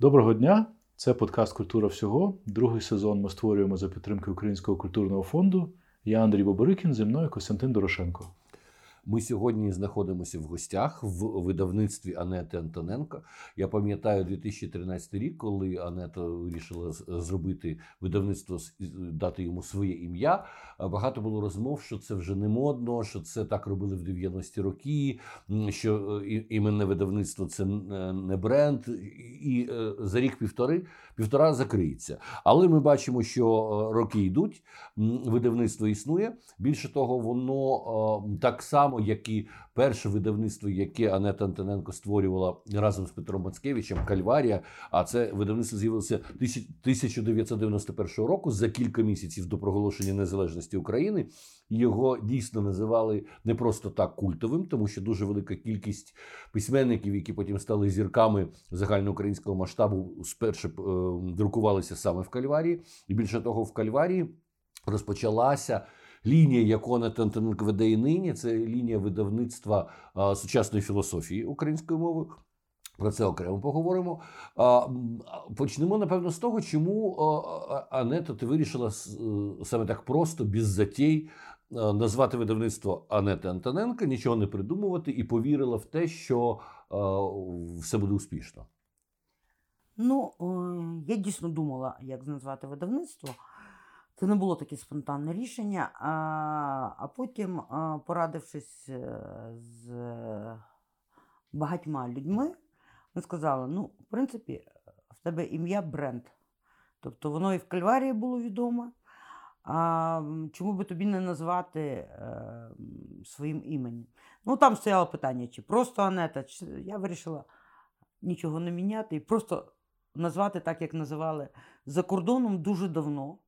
Доброго дня! Це подкаст Культура всього. Другий сезон ми створюємо за підтримки Українського культурного фонду. Я Андрій Боборикін, зі мною Костянтин Дорошенко. Ми сьогодні знаходимося в гостях в видавництві Анети Антоненко. Я пам'ятаю 2013 рік, коли Анета вирішила зробити видавництво, дати йому своє ім'я. Багато було розмов, що це вже не модно, що це так робили в 90-ті роки, що е, іменне видавництво це не бренд, і е, за рік півтори півтора закриється. Але ми бачимо, що е, роки йдуть, видавництво існує. Більше того, воно так само само як і перше видавництво, яке Анета Антоненко створювала разом з Петром Мацкевичем, Кальварія. А це видавництво з'явилося 1991 року за кілька місяців до проголошення незалежності України. Його дійсно називали не просто так культовим, тому що дуже велика кількість письменників, які потім стали зірками загальноукраїнського масштабу, спершу е, друкувалися саме в Кальварії, і більше того, в Кальварії розпочалася лінія, яку веде і нині, це лінія видавництва сучасної філософії українською мовою. Про це окремо поговоримо. Почнемо, напевно, з того, чому Анета ти вирішила саме так просто, без затій, назвати видавництво Анети Антоненка, нічого не придумувати, і повірила в те, що все буде успішно. Ну, я дійсно думала, як назвати видавництво. Це не було таке спонтанне рішення. А а потім, порадившись е, з багатьма людьми, ми сказали: ну, в принципі, в тебе ім'я бренд. Тобто воно і в Кальварії було відоме. А Чому би тобі не назвати е, своїм іменем? Ну, там стояло питання, чи просто Анета. Чи... Я вирішила нічого не міняти і просто назвати так, як називали за кордоном дуже давно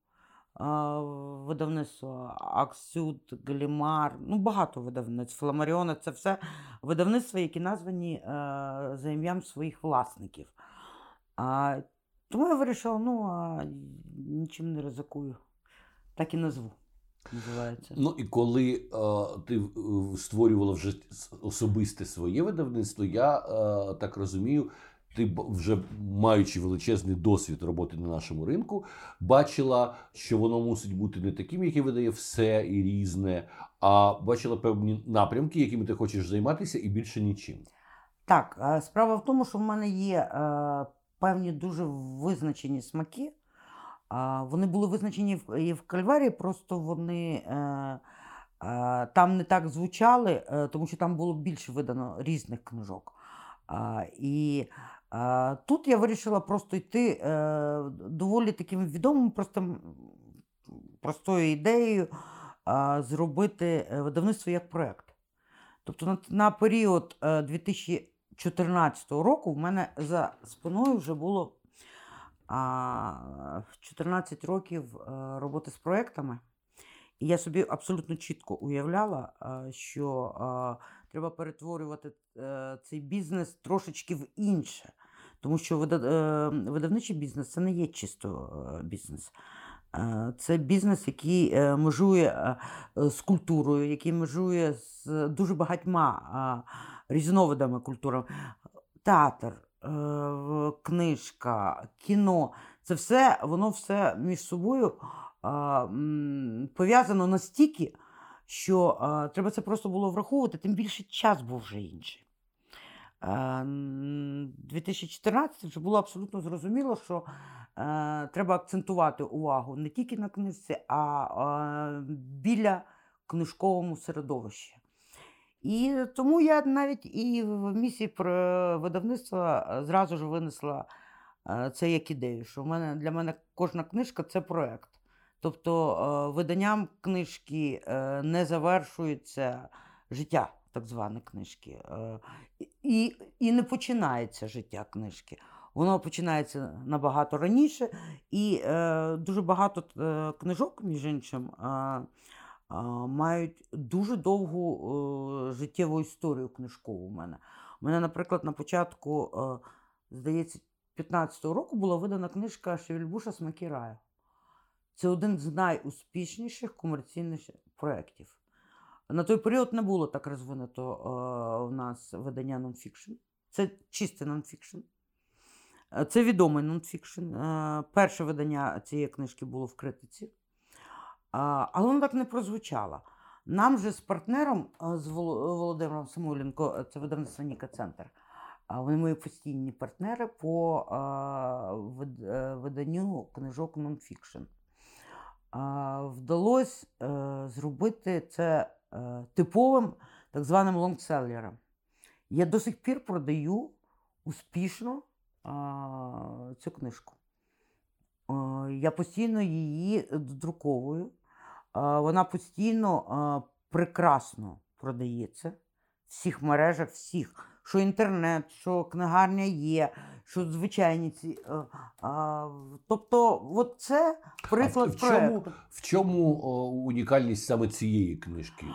видавництво Аксюд, Галімар, ну багато видавництв, Фламаріона це все видавництва, які названі е, за ім'ям своїх власників. Тому я вирішила, ну а нічим не ризикую. Так і назву. Називається. Ну і коли е, ти е, створювала вже особисте своє видавництво, я е, так розумію, ти вже маючи величезний досвід роботи на нашому ринку, бачила, що воно мусить бути не таким, яке видає все і різне, а бачила певні напрямки, якими ти хочеш займатися, і більше нічим. Так, е, справа в тому, що в мене є е, певні дуже визначені смаки. Вони були визначені і в Кальварії, просто вони е, там не так звучали, тому що там було більше видано різних книжок. І Тут я вирішила просто йти е, доволі таким відомим, простим, простою ідеєю зробити е, видавництво як проєкт. Тобто на, період 2014 е, року в мене за спиною вже було 14 років роботи з проєктами. І я собі абсолютно чітко уявляла, що треба перетворювати цей бізнес трошечки в інше. Тому що е, видавничий бізнес це не є чисто е, бізнес. Е, це бізнес, який межує з культурою, який межує з дуже багатьма різновидами культури. Театр, книжка, кіно це все, воно все між собою пов'язано настільки, що треба це просто було враховувати, тим більше час був вже інший. 2014 вже було абсолютно зрозуміло, що е, треба акцентувати увагу не тільки на книжці, а е, біля книжковому середовищі. І тому я навіть і в місії про видавництва зразу ж винесла е, це як ідею, що в мене для мене кожна книжка це проєкт. Тобто е, виданням книжки е, не завершується життя так звані книжки. Е, і і не починається життя книжки. Воно починається набагато раніше, і е, дуже багато е, книжок, між іншим, е, е, мають дуже довгу е, життєву історію книжкову. У мене, У мене, наприклад, на початку, е, здається, 15-го року була видана книжка Шевільбуша Смаки раю. Це один з найуспішніших комерційних проєктів. На той період не було так розвинуто е, у нас видання нонфікшн. Це чистий нонфікшн. Е, Це відомий нонфікшн. Е, Перше видання цієї книжки було в критиці. Але воно так не прозвучало. Нам же з партнером, з Володимиром Самойленко, це видавництво Ніка Центр. Вони мої постійні партнери по виданню книжок нонфікшн. Вдалося зробити це типовим так званим лонгселлером. Я до сих пір продаю успішно цю книжку. А, я постійно її додруковую. А, вона постійно прекрасно продається в всіх мережах, всіх. Що інтернет, що книгарня є, що звичайні ці. а, а, тобто, от це приклад в чому- В чому о, унікальність саме цієї книжки?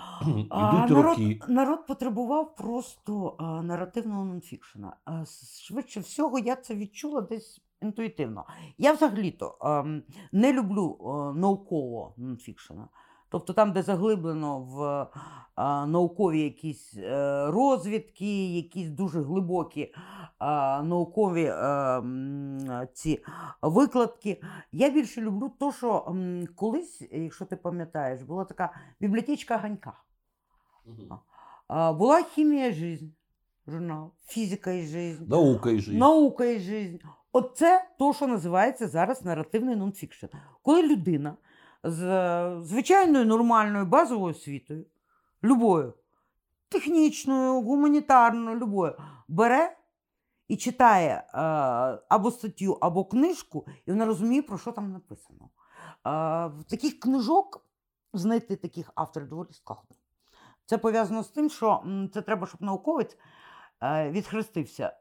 А, Ідуть народ, роки. народ потребував просто а, наративного нонфікшена. А, швидше всього, я це відчула десь інтуїтивно. Я взагалі-то ем, не люблю е, наукового нонфікшена. Тобто там, де заглиблено в е, наукові якісь е, розвідки, якісь дуже глибокі е, наукові е, ці викладки. Я більше люблю то, що м, колись, якщо ти пам'ятаєш, була така бібліотечка Ганька. А, Була хімія жизнь, журнал, фізика і жизнь, Наука і життя. наука і жизнь. Оце то, що називається зараз наративний нонфікшн. Коли людина з звичайною нормальною базовою освітою, любою, технічною, гуманітарною, любою, бере і читає е, або статтю, або книжку, і вона розуміє, про що там написано. Е, в таких книжок знайти таких авторів доволі складно. Це пов'язано з тим, що це треба, щоб науковець е, відхрестився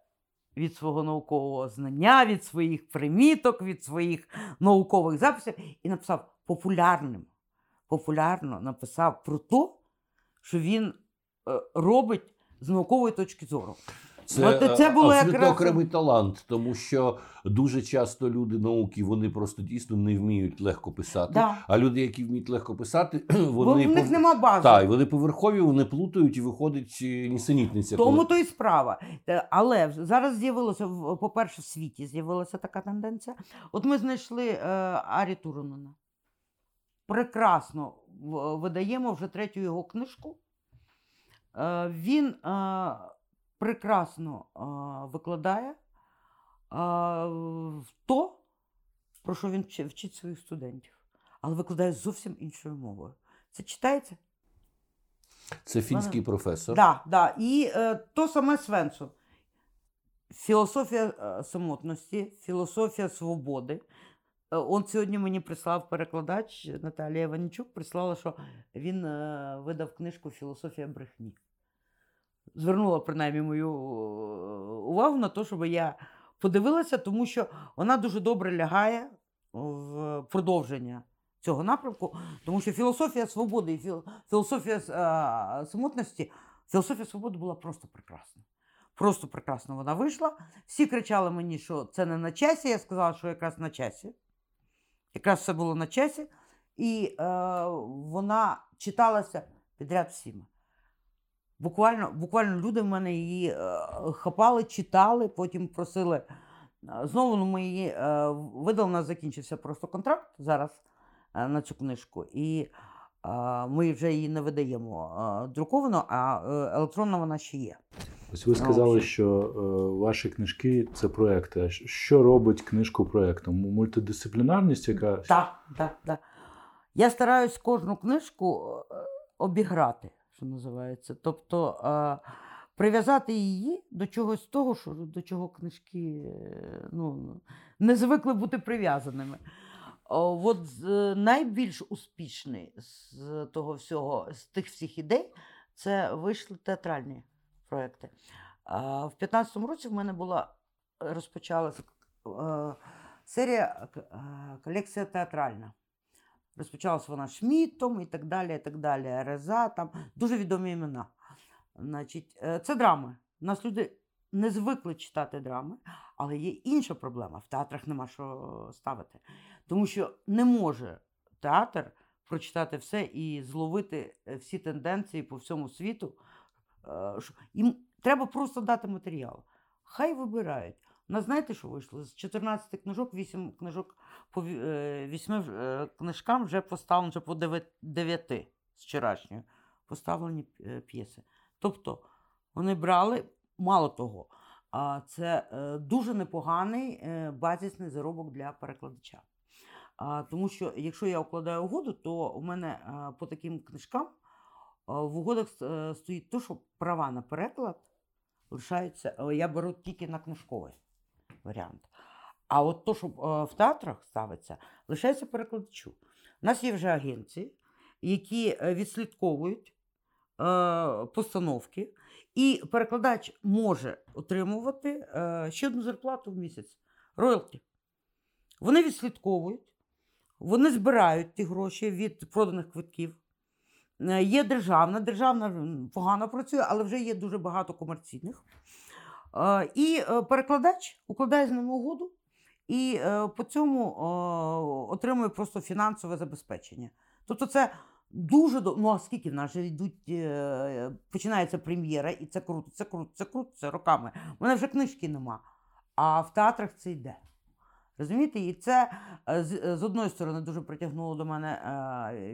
від свого наукового знання, від своїх приміток, від своїх наукових записів і написав популярним. Популярно написав про те, що він е, робить з наукової точки зору. Це, От це е, було якраз- окремий талант, тому що дуже часто люди науки вони просто дійсно не вміють легко писати. Да. А люди, які вміють легко писати, Бо в них пов- нема бази. Так, вони поверхові, вони плутають і виходить е, нісенітниця. Тому коли- то і справа. Але зараз з'явилося, по-перше, в світі з'явилася така тенденція. От ми знайшли е, Арі Турунена. Прекрасно видаємо вже третю його книжку. Е, він е, прекрасно е, викладає то, про що він вчить своїх студентів, але викладає зовсім іншою мовою. Це читається? Це фінський професор. Да, да. І е, то саме Свенсон. Філософія е, самотності, філософія свободи. Е, Он сьогодні мені прислав перекладач Наталія Іванчук, прислала, що він е, видав книжку Філософія брехні. Звернула принаймні мою увагу на те, щоб я подивилася, тому що вона дуже добре лягає в продовження цього напрямку, тому що філософія свободи і філософія самотності, філософія свободи була просто прекрасна. Просто прекрасно вона вийшла. Всі кричали мені, що це не на часі. Я сказала, що якраз на часі. Якраз все було на часі. І е, вона читалася підряд всіма. Буквально, буквально люди в мене її е, хапали, читали, потім просили. е, Знову ну, ми її е, видали, у нас закінчився просто контракт зараз е, на цю книжку. І е, ми вже її не видаємо е, друковано, а е, електронна вона ще є. Ось ви сказали, що е, ваші книжки це проекти. А Що робить книжку проектом? Мультидисциплінарність, яка Так, так, так. Я стараюсь кожну книжку е, обіграти, що називається. Тобто е, прив'язати її до чогось того, що, до чого книжки е, ну, не звикли бути прив'язаними. От з- найбільш успішний з того всього, з тих всіх ідей, це вийшли театральні проекти. В 15-му році в мене була розпочалася е, серія е, колекція театральна. Розпочалася вона Шмітом і так далі, і так далі. Реза, там дуже відомі імена. Значить, е, це драми. У нас люди не звикли читати драми, але є інша проблема. В театрах нема що ставити. Тому що не може театр прочитати все і зловити е, всі тенденції по всьому світу. Е, Їм треба просто дати матеріал. Хай вибирають. У знаєте, що вийшло? З 14 книжок, 8 книжок по 8 книжкам вже поставлено вже по 9 з вчорашньої поставлені е, п'єси. Тобто вони брали, мало того, це е, дуже непоганий е, базисний заробок для перекладача. Тому що якщо я укладаю угоду, то у мене по таким книжкам в угодах стоїть те, що права на переклад лишаються. Я беру тільки на книжковий варіант. А от то, що в театрах ставиться, лишається перекладачу. У нас є вже агенції, які відслідковують постановки, і перекладач може отримувати ще одну зарплату в місяць роялті. Вони відслідковують, вони збирають ті гроші від проданих квитків. Е, Є державна, державна погано працює, але вже є дуже багато комерційних. Е, І е, перекладач укладає з ними угоду і по цьому отримує просто фінансове забезпечення. Тобто це дуже ну а скільки в нас же йдуть, починається прем'єра, і це круто, це круто, це круто, це роками. У мене вже книжки нема. А в театрах це йде. Розумієте? І це з, з одної сторони дуже притягнуло до мене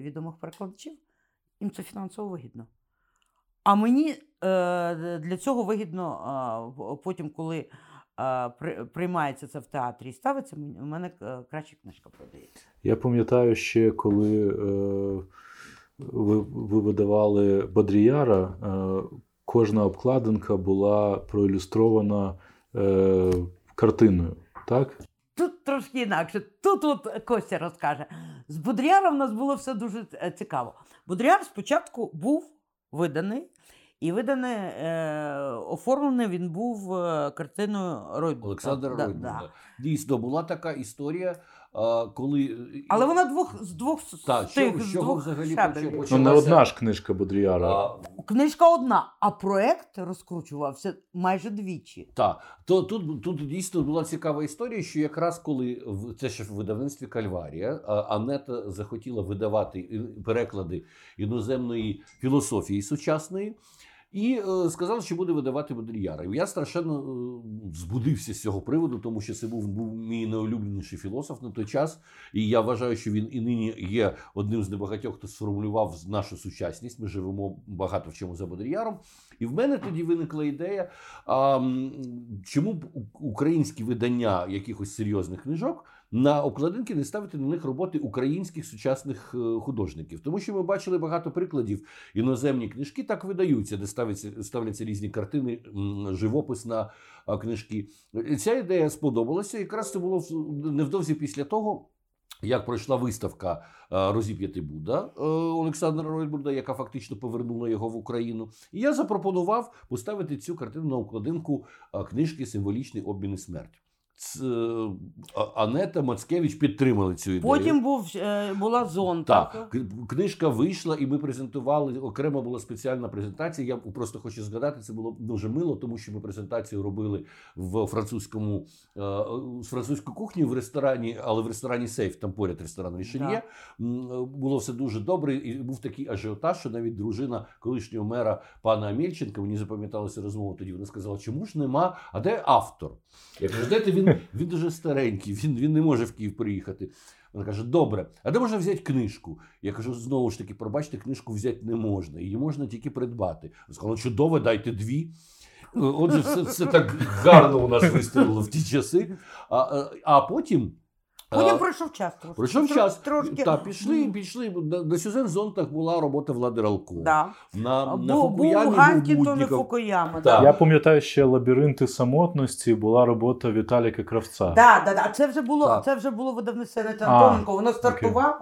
відомих перекладачів. Їм це фінансово вигідно. А мені е, для цього вигідно потім, коли при- приймається це в театрі і ставиться, у мене е, краще книжка продається. Я пам'ятаю ще, коли е, ви, ви видавали Бодріяра, е, кожна обкладинка була проілюстрована картиною. Так? Тут трошки інакше. Тут от Костя розкаже. З Бодріяром в нас було все дуже е, цікаво. Будряр спочатку був виданий, і виданий, е, оформлений він був е, картиною Ройбурга. Олександра Да, Ройбурга. да. Дійсно, була така історія, коли. Але вона двох, з двох з Так, що- тих, з з чого двох взагалі почав- Ну, не одна ж книжка Бодріяра. А, Книжка одна, а проект розкручувався майже двічі. Так, то тут, тут дійсно була цікава історія, що якраз коли в це ще в видавництві Кальварія, Анета захотіла видавати переклади іноземної філософії сучасної. І е, сказала, що буде видавати Бодріяра. Я страшенно е, збудився з цього приводу, тому що це був, був мій найулюбленіший філософ на той час. І я вважаю, що він і нині є одним з небагатьох, хто сформулював нашу сучасність. Ми живемо багато в чому за Бодріяром. І в мене тоді виникла ідея, а, чому б українські видання якихось серйозних книжок на обкладинки не ставити на них роботи українських сучасних е, художників. Тому що ми бачили багато прикладів. Іноземні книжки так видаються, де ставляться, ставляться різні картини, живопис на книжки. Ця ідея сподобалася. Якраз це було невдовзі після того. Як пройшла виставка Розіп'яти Будда е, Олександра Ройбурда, яка фактично повернула його в Україну, і я запропонував поставити цю картину на обкладинку е, книжки Символічний обмін і смерть. Е, Анета Мацкевич підтримали цю ідею. Потім був, е, була зон. Так, книжка вийшла, і ми презентували. Окремо була спеціальна презентація. Я просто хочу згадати, це було дуже мило, тому що ми презентацію робили в французькому е, з французької кухні в ресторані, але в ресторані Сейф, там поряд ресторан е, Було все дуже добре. І був такий ажіотаж, що навіть дружина колишнього мера пана Амельченка, мені запам'яталася розмова тоді. Вона сказала, чому ж нема? А де автор? Я кажу, де ти? він, він дуже старенький, він, він не може в Київ приїхати. Вона каже: добре, а де можна взяти книжку? Я кажу, знову ж таки, пробачте, книжку взяти не можна, її можна тільки придбати. Вона сказала, чудово, дайте дві. Отже, все, все так гарно у нас вистрілило в ті часи. А, е, а потім. Потім пройшов час. Трошки. Пройшов Тро- час. Трошки. Та, пішли, пішли. На, на Сюзен Зонтах була робота Влади Ралко. Да. На, на Був, був Фукуямі був Гантінтон і Будніков. Фукуяма. Так. Да. Я пам'ятаю ще лабіринти самотності була робота Віталіка Кравця. Да, да, да. Це вже було, Так. це вже було видавництво А, Антоненко. Воно стартувало.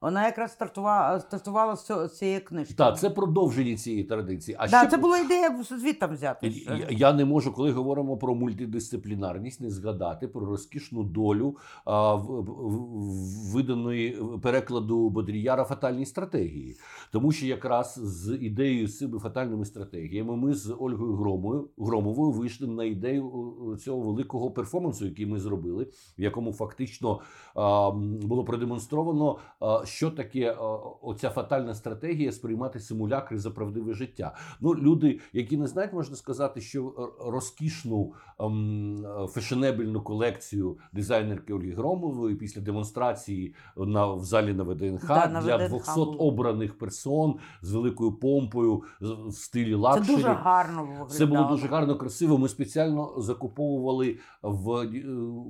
Вона якраз стартувала, стартувала з цієї книжки. Так, це продовження цієї традиції. А да, ще це була ідея звідти взяти. Я, я не можу, коли говоримо про мультидисциплінарність, не згадати про розкішну долю а, в, в, в- виданої перекладу Бодріяра фатальні стратегії. Тому що якраз з ідеєю з цими фатальними стратегіями ми з Ольгою Громою Громовою вийшли на ідею цього великого перформансу, який ми зробили, в якому фактично а, було продемонстровано, а, що таке е, оця фатальна стратегія сприймати симулякри за правдиве життя. Ну, люди, які не знають, можна сказати, що розкішну ем, фешенебельну колекцію дизайнерки Ольги Громової після демонстрації на в залі на ВДНХ Да, на для ВДНХ 200 було. обраних персон з великою помпою в стилі luxury. Це дуже гарно виглядало. Це було дуже гарно, красиво. Ми спеціально закуповували в е,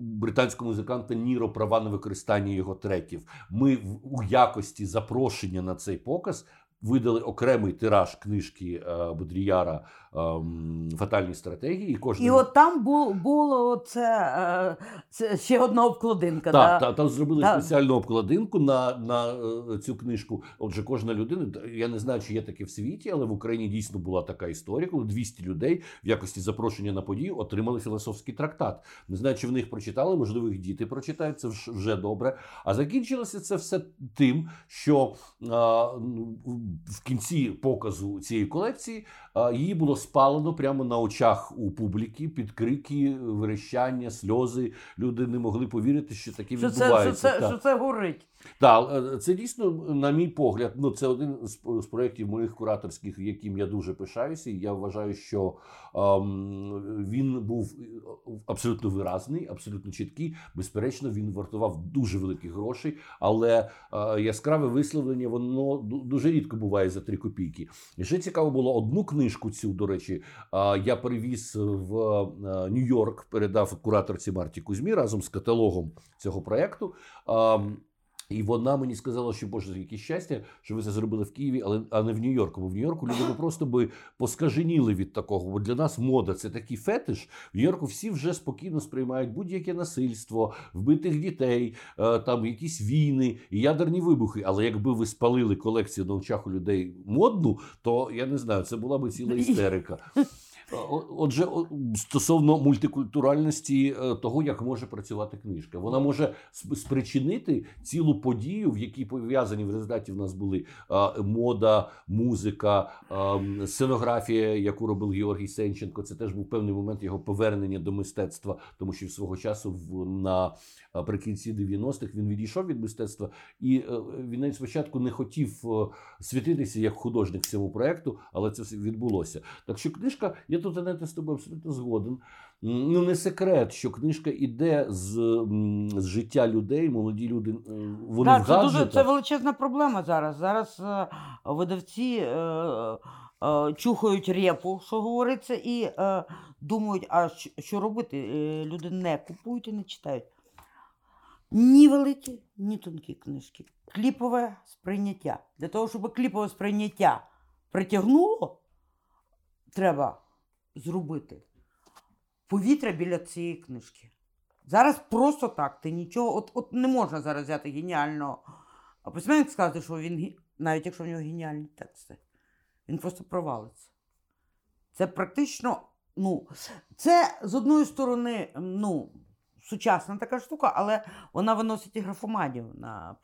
британського музиканта Ніро права на використання його треків. Ми в- якості запрошення на цей показ видали окремий тираж книжки е, Бодріяра ем, Фатальні стратегії. І кожен І от там бу- було це, е, це ще одна обкладинка. Так, да? та, там зробили Так. спеціальну обкладинку на, на е, цю книжку. Отже, кожна людина, я не знаю, чи є таке в світі, але в Україні дійсно була така історія, коли 200 людей в якості запрошення на подію отримали філософський трактат. Не знаю, чи в них прочитали, можливо, їх діти прочитають, це вже добре. А закінчилося це все тим, що а, ну, в кінці показу цієї колекції її було спалено прямо на очах у публіки під крики, верещання, сльози. Люди не могли повірити, що таке Що це, що, відбувається. це, що це горить. Так, е, це дійсно, на мій погляд, ну це один з, з проєктів моїх кураторських, яким я дуже пишаюся. І я вважаю, що ем, він був е, абсолютно виразний, абсолютно чіткий. Безперечно, він вартував дуже великих грошей, але е, яскраве висловлення воно дуже рідко буває за три копійки. І ще цікаво було одну книжку цю, до речі, е, я перевіз в е, Нью-Йорк, передав кураторці Марті Кузьмі разом з каталогом цього проєкту. І вона мені сказала, що Боже, яке щастя, що ви це зробили в Києві, але а не в Нью-Йорку. Бо в Нью-Йорку люди би просто би поскаженіли від такого. Бо для нас мода це такий фетиш. В Нью-Йорку всі вже спокійно сприймають будь-яке насильство, вбитих дітей, е, там якісь війни і ядерні вибухи. Але якби ви спалили колекцію на очах у людей модну, то я не знаю, це була би ціла істерика. О- Отже, стосовно мультикультуральності е, того, як може працювати книжка, вона може спричинити цілу подію, в якій пов'язані в результаті в нас були е, мода, музика, е, сценографія, яку робив Георгій Сенченко. Це теж був певний момент його повернення до мистецтва, тому що свого часу на е, прикінці 90-х він відійшов від мистецтва, і е, він навіть спочатку не хотів е, світитися як художник цьому проекту, але це все відбулося. Так що книжка, я тут Анета, з тобою абсолютно згоден. Ну, не секрет, що книжка іде з, з життя людей, молоді люди, вони Так, в це, дуже, це величезна проблема зараз. Зараз е, видавці е, е, чухають репу, що говориться, і е, думають, а що, робити? Люди не купують і не читають. Ні великі, ні тонкі книжки. Кліпове сприйняття. Для того, щоб кліпове сприйняття притягнуло, треба зробити повітря біля цієї книжки. Зараз просто так, ти нічого, от, от не можна зараз взяти геніального письменника сказати, що він, навіть якщо в нього геніальні тексти, він просто провалиться. Це практично, ну, це з одної сторони, ну, сучасна така штука, але вона виносить і графоманів на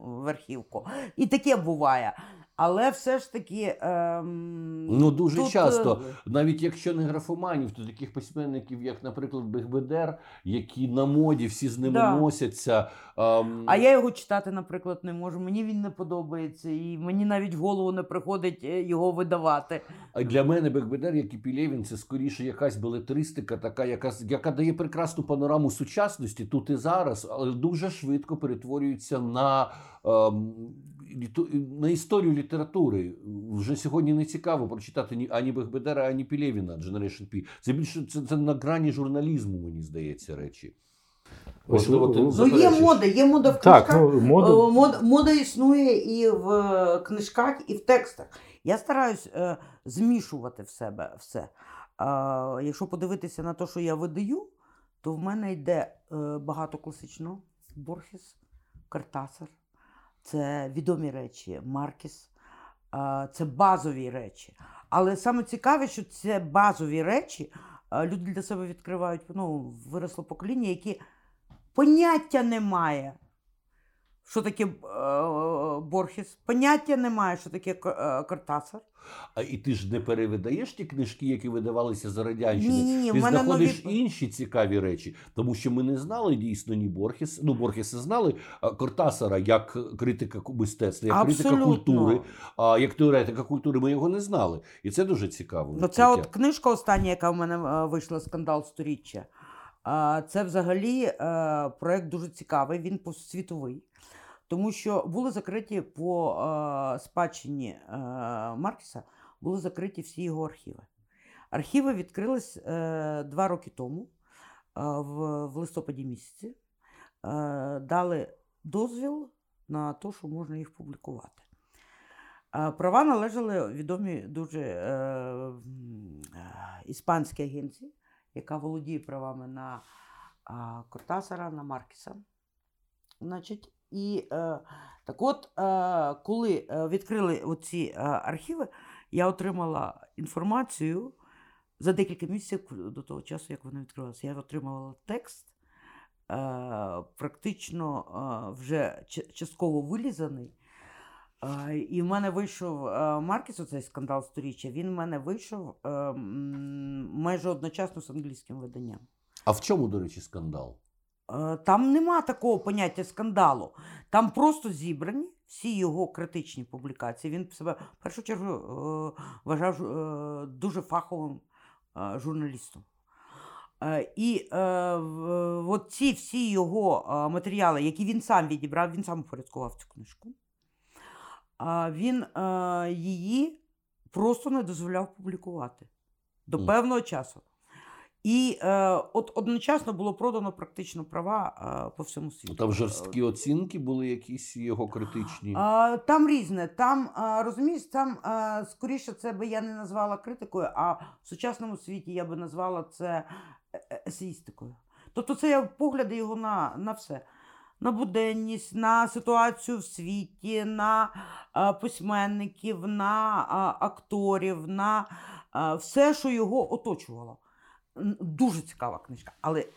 верхівку. І таке буває. Але все ж таки. Ем, Ну, дуже тут, часто. е, Навіть якщо не графоманів, то таких письменників, як, наприклад, Бехбедер, які на моді всі з ними Да. носяться. ем, А я його читати, наприклад, не можу. Мені він не подобається, і мені навіть в голову не приходить е, його видавати. А для мене Бекбедер, як і Пілєвін, це скоріше якась белетристика, така, яка, яка дає прекрасну панораму сучасності тут і зараз, але дуже швидко перетворюється на, ем, на історію літератури. Вже сьогодні не цікаво прочитати ні ані Бекбедера, ані Пілєвіна, Generation P. Це більше це, це на грані журналізму, мені здається, речі. Можливо, ти Ну, Ну, є мода, є мода в Так, книжках. ну, мода. Е, Мода, мода існує і в е, книжках, і в текстах. Я стараюсь е, змішувати в себе все. Е, якщо подивитися на те, що я видаю, то в мене йде е, багато класичного. Борхес, Картасар, це відомі речі, Маркіс, це базові речі. Але саме цікаве, що це базові речі люди для себе відкривають. Ну, виросло покоління, які поняття немає що таке е, Борхес, поняття немає, що таке е, Кортасар. А і ти ж не перевидаєш ті книжки, які видавалися за радянщини. Ні, ні, Ти знаходиш нові. інші цікаві речі, тому що ми не знали дійсно ні Борхес. Ну, Борхеса знали а Кортасара як критика мистецтва, як критика культури, а як теоретика культури ми його не знали. І це дуже цікаво. Ну, це от книжка остання, яка в мене е, вийшла скандал сторіччя. Це взагалі проект дуже цікавий, він світовий. Тому що були закриті по е, спадщині е, Маркіса, були закриті всі його архіви. Архіви відкрились е, два роки тому, е, в, в листопаді місяці. Е, дали дозвіл на те, що можна їх публікувати. Е, Права належали відомій дуже е, е, іспанській агенції, яка володіє правами на е, Кортасара, на Маркіса. Значить, і е, так от, е, коли е, відкрили оці е, архіви, я отримала інформацію за декілька місяців до того часу, як вони відкривалися. Я отримала текст, е, практично е, вже частково вилізаний. Е, І в мене вийшов е, Маркіс, оцей скандал сторіччя, він в мене вийшов е, майже одночасно з англійським виданням. А в чому, до речі, скандал? Е, Там нема такого поняття скандалу. Там просто зібрані всі його критичні публікації. Він себе в першу чергу е, вважав е, дуже фаховим журналістом. І от ці всі його матеріали, які він сам відібрав, він сам упорядкував цю книжку. Він її просто не дозволяв публікувати до певного часу. І е, от одночасно було продано практично права е, по всьому світу. Ну, Там жорсткі оцінки були якісь його критичні. А, там різне. Там, а, розумієш, там а, скоріше це би я не назвала критикою, а в сучасному світі я би назвала це е- е- есеїстикою. Тобто це є погляди його на, на все. На буденність, на ситуацію в світі, на а, письменників, на а, акторів, на а, все, що його оточувало. Дуже цікава книжка. Але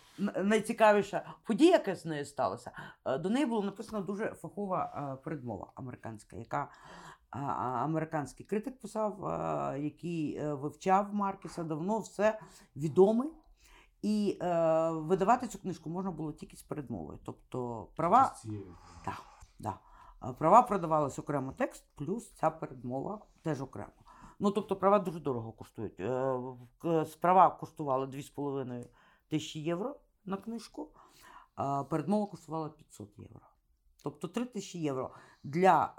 найцікавіша подія, яка з нею сталася, Е, до неї була написана дуже фахова е, передмова американська, яка американський критик писав, е, який вивчав Маркіса давно, все відомий. І е, видавати цю книжку можна було тільки з передмовою. Тобто права, да, е, права продавались окремо текст, плюс ця передмова теж окремо. Ну, тобто права дуже дорого коштують. Е, к- Права коштували 2,5 тисячі євро на книжку, а передмова коштувала 500 євро. Тобто 3 тисячі євро для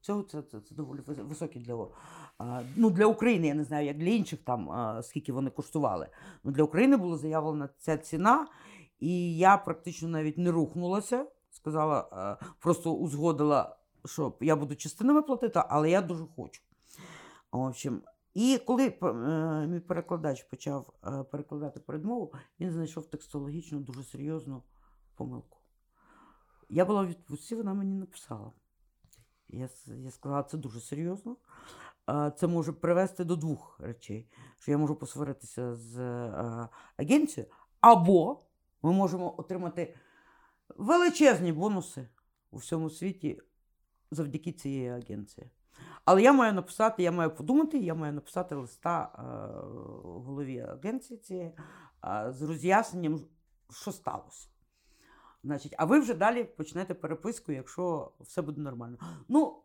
цього це, це, це доволі вис- високі для, ну, для України. Я не знаю, як для інших там, скільки вони коштували. Ну, для України була заявлена ця ціна, і я практично навіть не рухнулася. Сказала, а, просто узгодила, що я буду частинами платити, але я дуже хочу. В общем, і коли е, мій перекладач почав е, перекладати передмову, він знайшов текстологічно дуже серйозну помилку. Я була в відпустці, вона мені написала. Я, я сказала, це дуже серйозно. Е, Це може привести до двох речей: що я можу посваритися з агенцією, або ми можемо отримати величезні бонуси у всьому світі завдяки цієї агенції. Але я маю написати, я маю подумати, я маю написати листа е, голові агенції цієї е, з роз'ясненням, що сталося. Значить, а ви вже далі почнете переписку, якщо все буде нормально. Ну,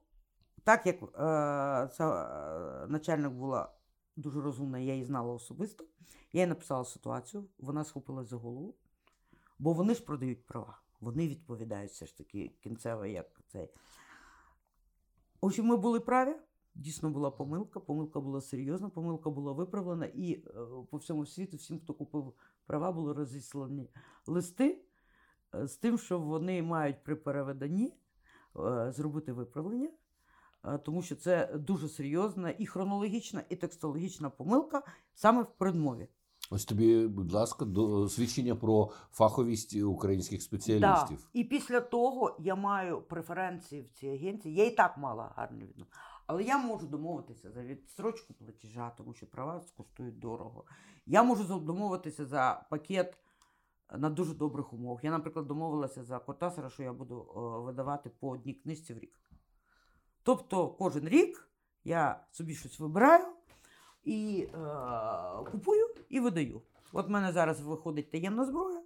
так як е, ця е, начальник була дуже розумна, я її знала особисто, я їй написала ситуацію, вона схопилась за голову, бо вони ж продають права. Вони відповідають все ж таки кінцево, як цей. В общем, ми були праві. Дійсно була помилка, помилка була серйозна, помилка була виправлена, і е, по всьому світу, всім, хто купив права, були розіслані листи з тим, що вони мають при переведенні е, зробити виправлення, е, тому що це дуже серйозна і хронологічна, і текстологічна помилка саме в передмові. Ось тобі, будь ласка, до свідчення про фаховість українських спеціалістів. Да. І після того я маю преференції в цій агенції. Я і так мала гарне відно. Але я можу домовитися за відстрочку платежа, тому що права коштують дорого. Я можу домовитися за пакет на дуже добрих умовах. Я, наприклад, домовилася за Кортасера, що я буду е, видавати по одній книжці в рік. Тобто кожен рік я собі щось вибираю і е, купую і видаю. От в мене зараз виходить таємна зброя.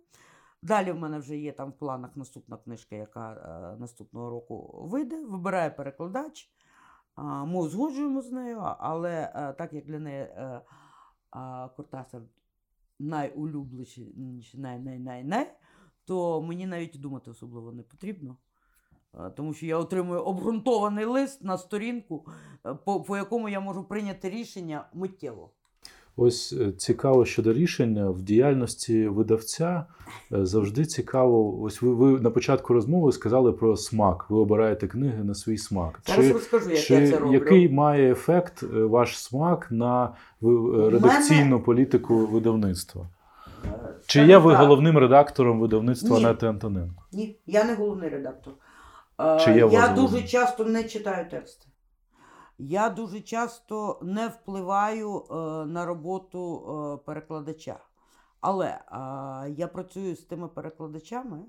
Далі в мене вже є там в планах наступна книжка, яка е, наступного року вийде. Вибирає перекладач. Е, ми узгоджуємо з нею, але е, так як для неї е, е, Кортасар найулюбленіший, най-най-най-най, то мені навіть думати особливо не потрібно. Е, Тому що я отримую обґрунтований лист на сторінку, е, по, по якому я можу прийняти рішення миттєво. Ось е, цікаво щодо рішення в діяльності видавця. е, Завжди цікаво. Ось ви, ви на початку розмови сказали про смак. Ви обираєте книги на свій смак. Зараз Чи, розкажу, як чи я це роблю. який має ефект е, ваш смак на редакційну політику видавництва? Чи є ви головним редактором видавництва Ні. Анети Антоненко? Ні, я не головний редактор. Чи вас я дуже часто не читаю тексти. Я дуже часто не впливаю е, на роботу е, перекладача. Але е, я працюю з тими перекладачами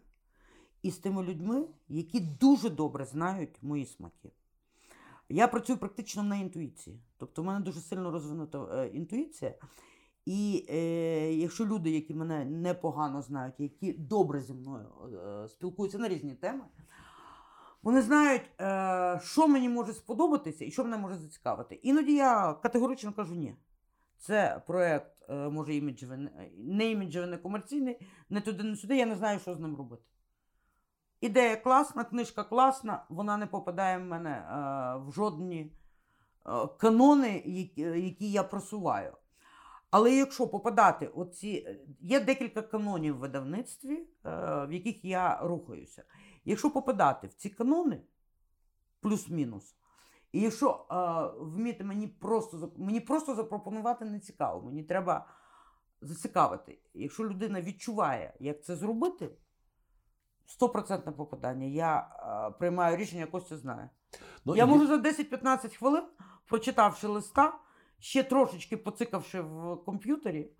і з тими людьми, які дуже добре знають мої смаки. Я працюю практично на інтуїції. Тобто, в мене дуже сильно розвинута е, інтуїція. І е, якщо люди, які мене непогано знають, які добре зі мною е, спілкуються на різні теми, вони знають, е, що мені може сподобатися і що мене може зацікавити. Іноді я категорично кажу ні. Це проєкт, е, може, іміджевий, не- іміджевий, не комерційний, не туди, не сюди, я не знаю, що з ним робити. Ідея класна, книжка класна, вона не попадає в мене е, в жодні канони, які, я просуваю. Але якщо попадати, оці, є декілька канонів в видавництві, в яких я рухаюся. Якщо попадати в ці канони, плюс-мінус, і якщо е, вміти мені просто, мені просто запропонувати не цікаво, мені треба зацікавити. Якщо людина відчуває, як це зробити, стопроцентне попадання. Я е, приймаю рішення, Костя знає. Ну, Я і- можу за 10-15 хвилин, прочитавши листа, ще трошечки поцикавши в комп'ютері,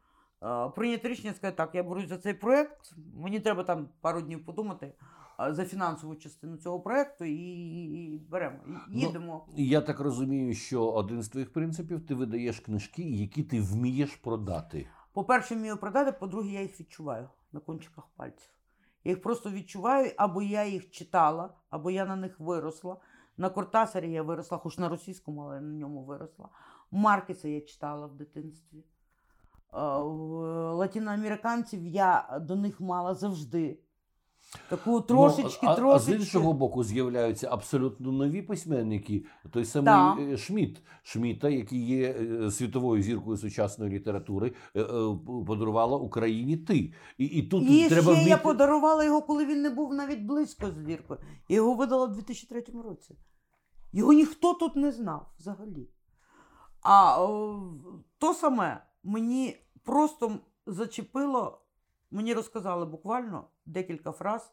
е, прийняти рішення і сказати, так, я берусь за цей проєкт, мені треба там пару днів подумати за фінансову частину цього проєкту і, і беремо, і Ну, їдемо. Я так розумію, що один з твоїх принципів ти видаєш книжки, які ти вмієш продати. По-перше, вмію продати, по-друге, я їх відчуваю на кончиках пальців. Я їх просто відчуваю, або я їх читала, або я на них виросла. На Кортасарі я виросла, хоч на російському, але на ньому виросла. Маркеса я читала в дитинстві. Е, Латиноамериканців я до них мала завжди. Таку трошечки, ну, а, а з іншого боку з'являються абсолютно нові письменники. Той самий е, Шмідт, Шміта, який є е, світовою зіркою сучасної літератури, е, подарувала Україні ти. І, і тут І треба ще я подарувала його, коли він не був навіть близько з зіркою. Я його видала в 2003 році. Його ніхто тут не знав взагалі. А о, то саме мені просто зачепило, мені розказали буквально декілька фраз,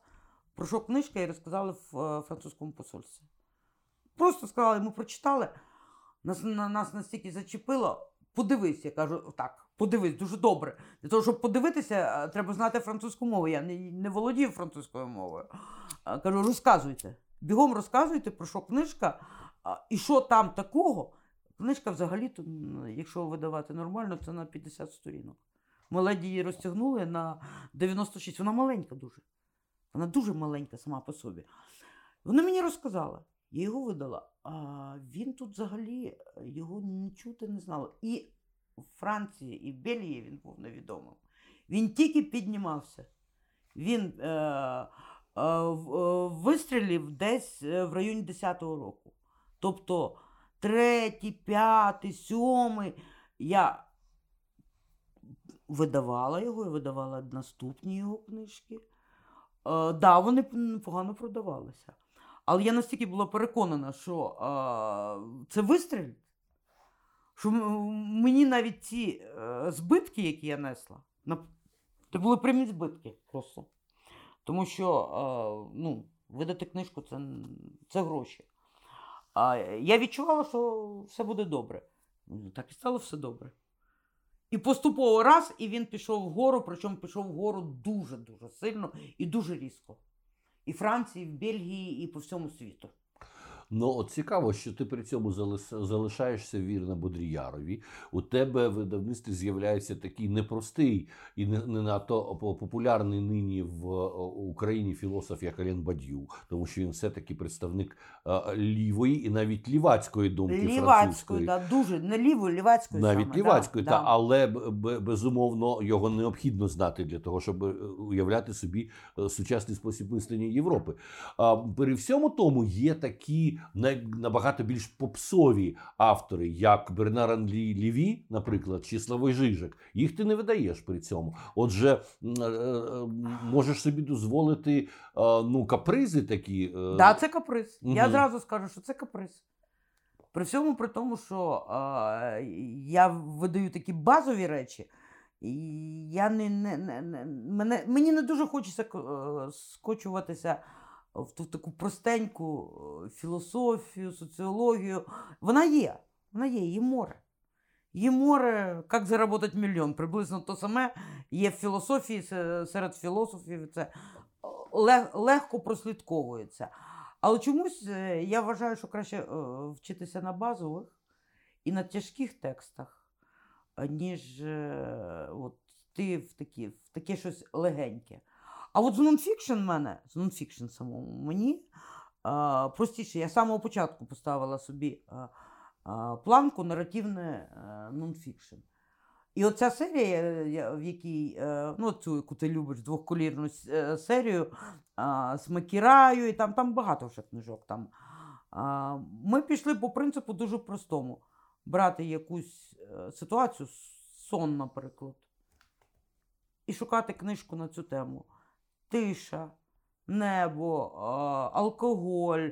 про що книжка, і розказали в е, французькому посольстві. Просто сказали, ми прочитали, нас, на, нас настільки зачепило. Подивись, я кажу, так, подивись, дуже добре. Для того, щоб подивитися, е, треба знати французьку мову. Я не, не володію французькою мовою. Кажу, розказуйте. Бігом розказуйте, про що книжка, і що там такого. Книжка взагалі-то, якщо видавати нормально, це на 50 сторінок. Ми ледь її розтягнули на 96. Вона маленька дуже. Вона дуже маленька сама по собі. Вона мені розказала, я його видала. А він тут взагалі е, його не чути не знали. І в Франції, і в Бельгії він був невідомим. Він тільки піднімався. Він е, е, е, десь е, в районі 10-го року. Тобто третій, п'ятий, сьомий. Я видавала його і видавала наступні його книжки. Е, да, вони п- непогано продавалися. Але я настільки була переконана, що е, це вистрілить, що мені навіть ці е, збитки, які я несла, це були прямі збитки просто. Тому що е, ну, видати книжку це, це гроші. Я відчувала, що все буде добре. Ну, Так і стало все добре. І поступово раз, і він пішов вгору, причому пішов вгору дуже-дуже сильно і дуже різко. І Франції, і в Бельгії, і по всьому світу. Ну, от цікаво, що ти при цьому залишаєшся вірна Бодріярові. У тебе в видавництві з'являється такий непростий і не, не надто популярний нині в е, Україні філософ, як Ален Бадью, тому що він все-таки представник е, лівої і навіть лівацької думки французької. да, дуже не лівою, лівацькою Навіть саме, лівацькою, да, та, да. але безумовно його необхідно знати для того, щоб е, уявляти собі сучасний спосіб мислення Європи. При всьому тому є такі набагато більш попсові автори, як Бернар Анлі Ліві, наприклад, чи Славой Жижик. Їх ти не видаєш при цьому. Отже, е, е, можеш собі дозволити е, ну, капризи такі. е, Да, це каприз. Я Мгм. зразу скажу, що це каприз. При всьому при тому, що е, я видаю такі базові речі, і я не, не, не, не мене, мені не дуже хочеться скочуватися в таку простеньку е, філософію, соціологію. Вона є, вона є, її море. Її море, як заробити мільйон. Приблизно то саме є в філософії серед філософів. Це лег, легко прослідковується. Але чомусь е, я вважаю, що краще е, вчитися на базових і на тяжких текстах, е, ніж е, от, ти в, такі, в таке щось легеньке. А от з нонфікшн мене, з нонфікшн самому мені е, простіше. Я з самого початку поставила собі е, е, планку наративне е, нонфікшн. І оця серія, в якій, е, ну, цю, яку ти любиш, двохколірну е, серію з Макіраю, і там, там багато вже книжок. Там. Ми пішли по принципу дуже простому: брати якусь ситуацію, сон, наприклад, і шукати книжку на цю тему. Тиша, небо, алкоголь.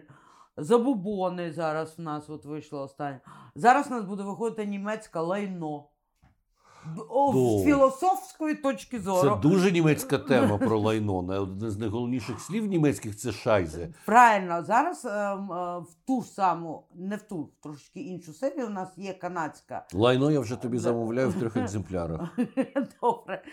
Забубони зараз в нас от вийшло останнє. Зараз у нас буде виходити німецька лайно. О, Ну, з філософської точки зору. Це дуже німецька тема про лайно. Одне з найголовніших слів німецьких це шайзе. Правильно, зараз ем, е, в ту ж саму, не в ту, в трошки іншу серію, у нас є канадська. Лайно я вже тобі замовляю в трьох екземплярах. Добре.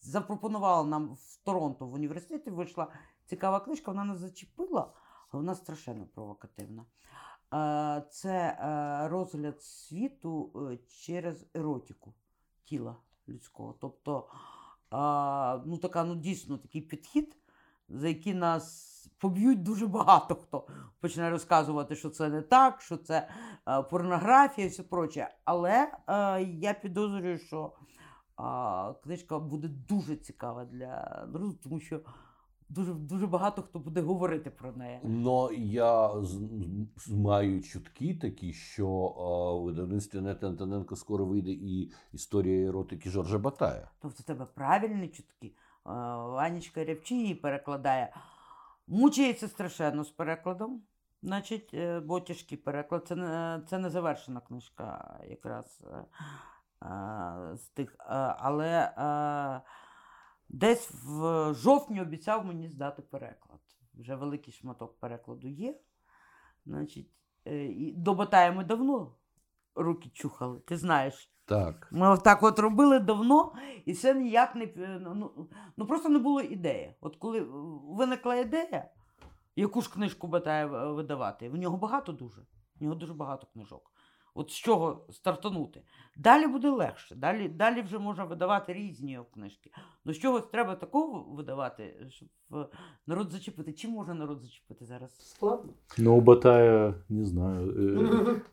Запропонувала нам в Торонто в університеті, вийшла цікава книжка, вона нас зачепила, але вона страшенно провокативна. Е, Це е, розгляд світу е, через еротику тіла людського. Тобто, ну така, ну дійсно такий підхід, за який нас поб'ють дуже багато хто почне розказувати, що це не так, що це порнографія і все проче. Але я підозрюю, що е, книжка буде дуже цікава для народу, тому що дуже, дуже багато хто буде говорити про неї. Но я з- з- маю чутки такі, що а, у видавництві Нета Антоненко скоро вийде і історія еротики Жоржа Батая. Тобто тебе правильні чутки. Анічка Рябчі її перекладає. Мучається страшенно з перекладом. Значить, е, бо тяжкий переклад. Це не, це не завершена книжка якраз е, з тих. е, Але е, десь в жовтні обіцяв мені здати переклад. Вже великий шматок перекладу є. Значить, е, і до Батая ми давно руки чухали, ти знаєш. Так. Ми так от робили давно, і все ніяк не ну, ну, ну просто не було ідеї. От коли виникла ідея, яку ж книжку Батая видавати, в нього багато дуже. В нього дуже багато книжок. От з чого стартанути? Далі буде легше. Далі, далі вже можна видавати різні книжки. Ну з чогось треба такого видавати, щоб е, народ зачепити. Чим можна народ зачепити зараз? Складно. Ну, у Батая, не знаю,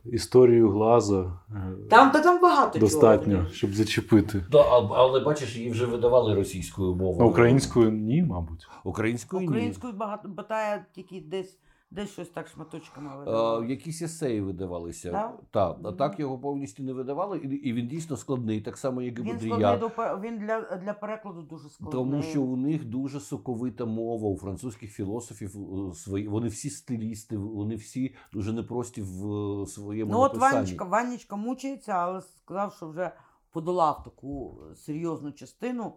е, історію глаза е, Там та там багато достатньо, чого. щоб зачепити. Да, а- але бачиш, її вже видавали російською мовою. Українською ні, мабуть. Українською ні. Українською багато Батая тільки десь, десь щось так шматочками Е, якісь есеї видавалися. Да? Так, а так його повністю не видавали, і, і він дійсно складний, так само, як і Він Бодрія. складний до пе- він для, для перекладу дуже складний. Тому що у них дуже соковита мова, у французьких філософів е, свої, вони всі стилісти, вони всі дуже непрості в е, своєму ну от написанні. Ванечка, Ванечка мучається, але сказав, що вже подолав таку серйозну частину,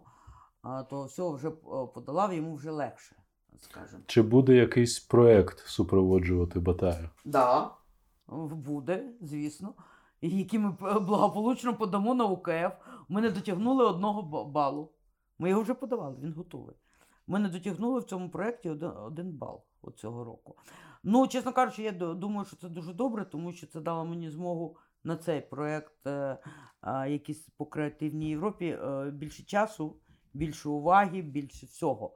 а, то всього вже е, подолав, йому вже легше, скажімо. Чи буде якийсь проект супроводжувати Батая? Да, буде, звісно. які ми благополучно подамо на УКФ. Ми не дотягнули одного ба- балу. Ми його вже подавали, він готовий. Ми не дотягнули в цьому проєкті один, один бал цього року. Ну, чесно кажучи, я ду- думаю, що це дуже добре, тому що це дало мені змогу на цей проєкт, е, якийсь по креативній Європі, е, більше часу, більше уваги, більше всього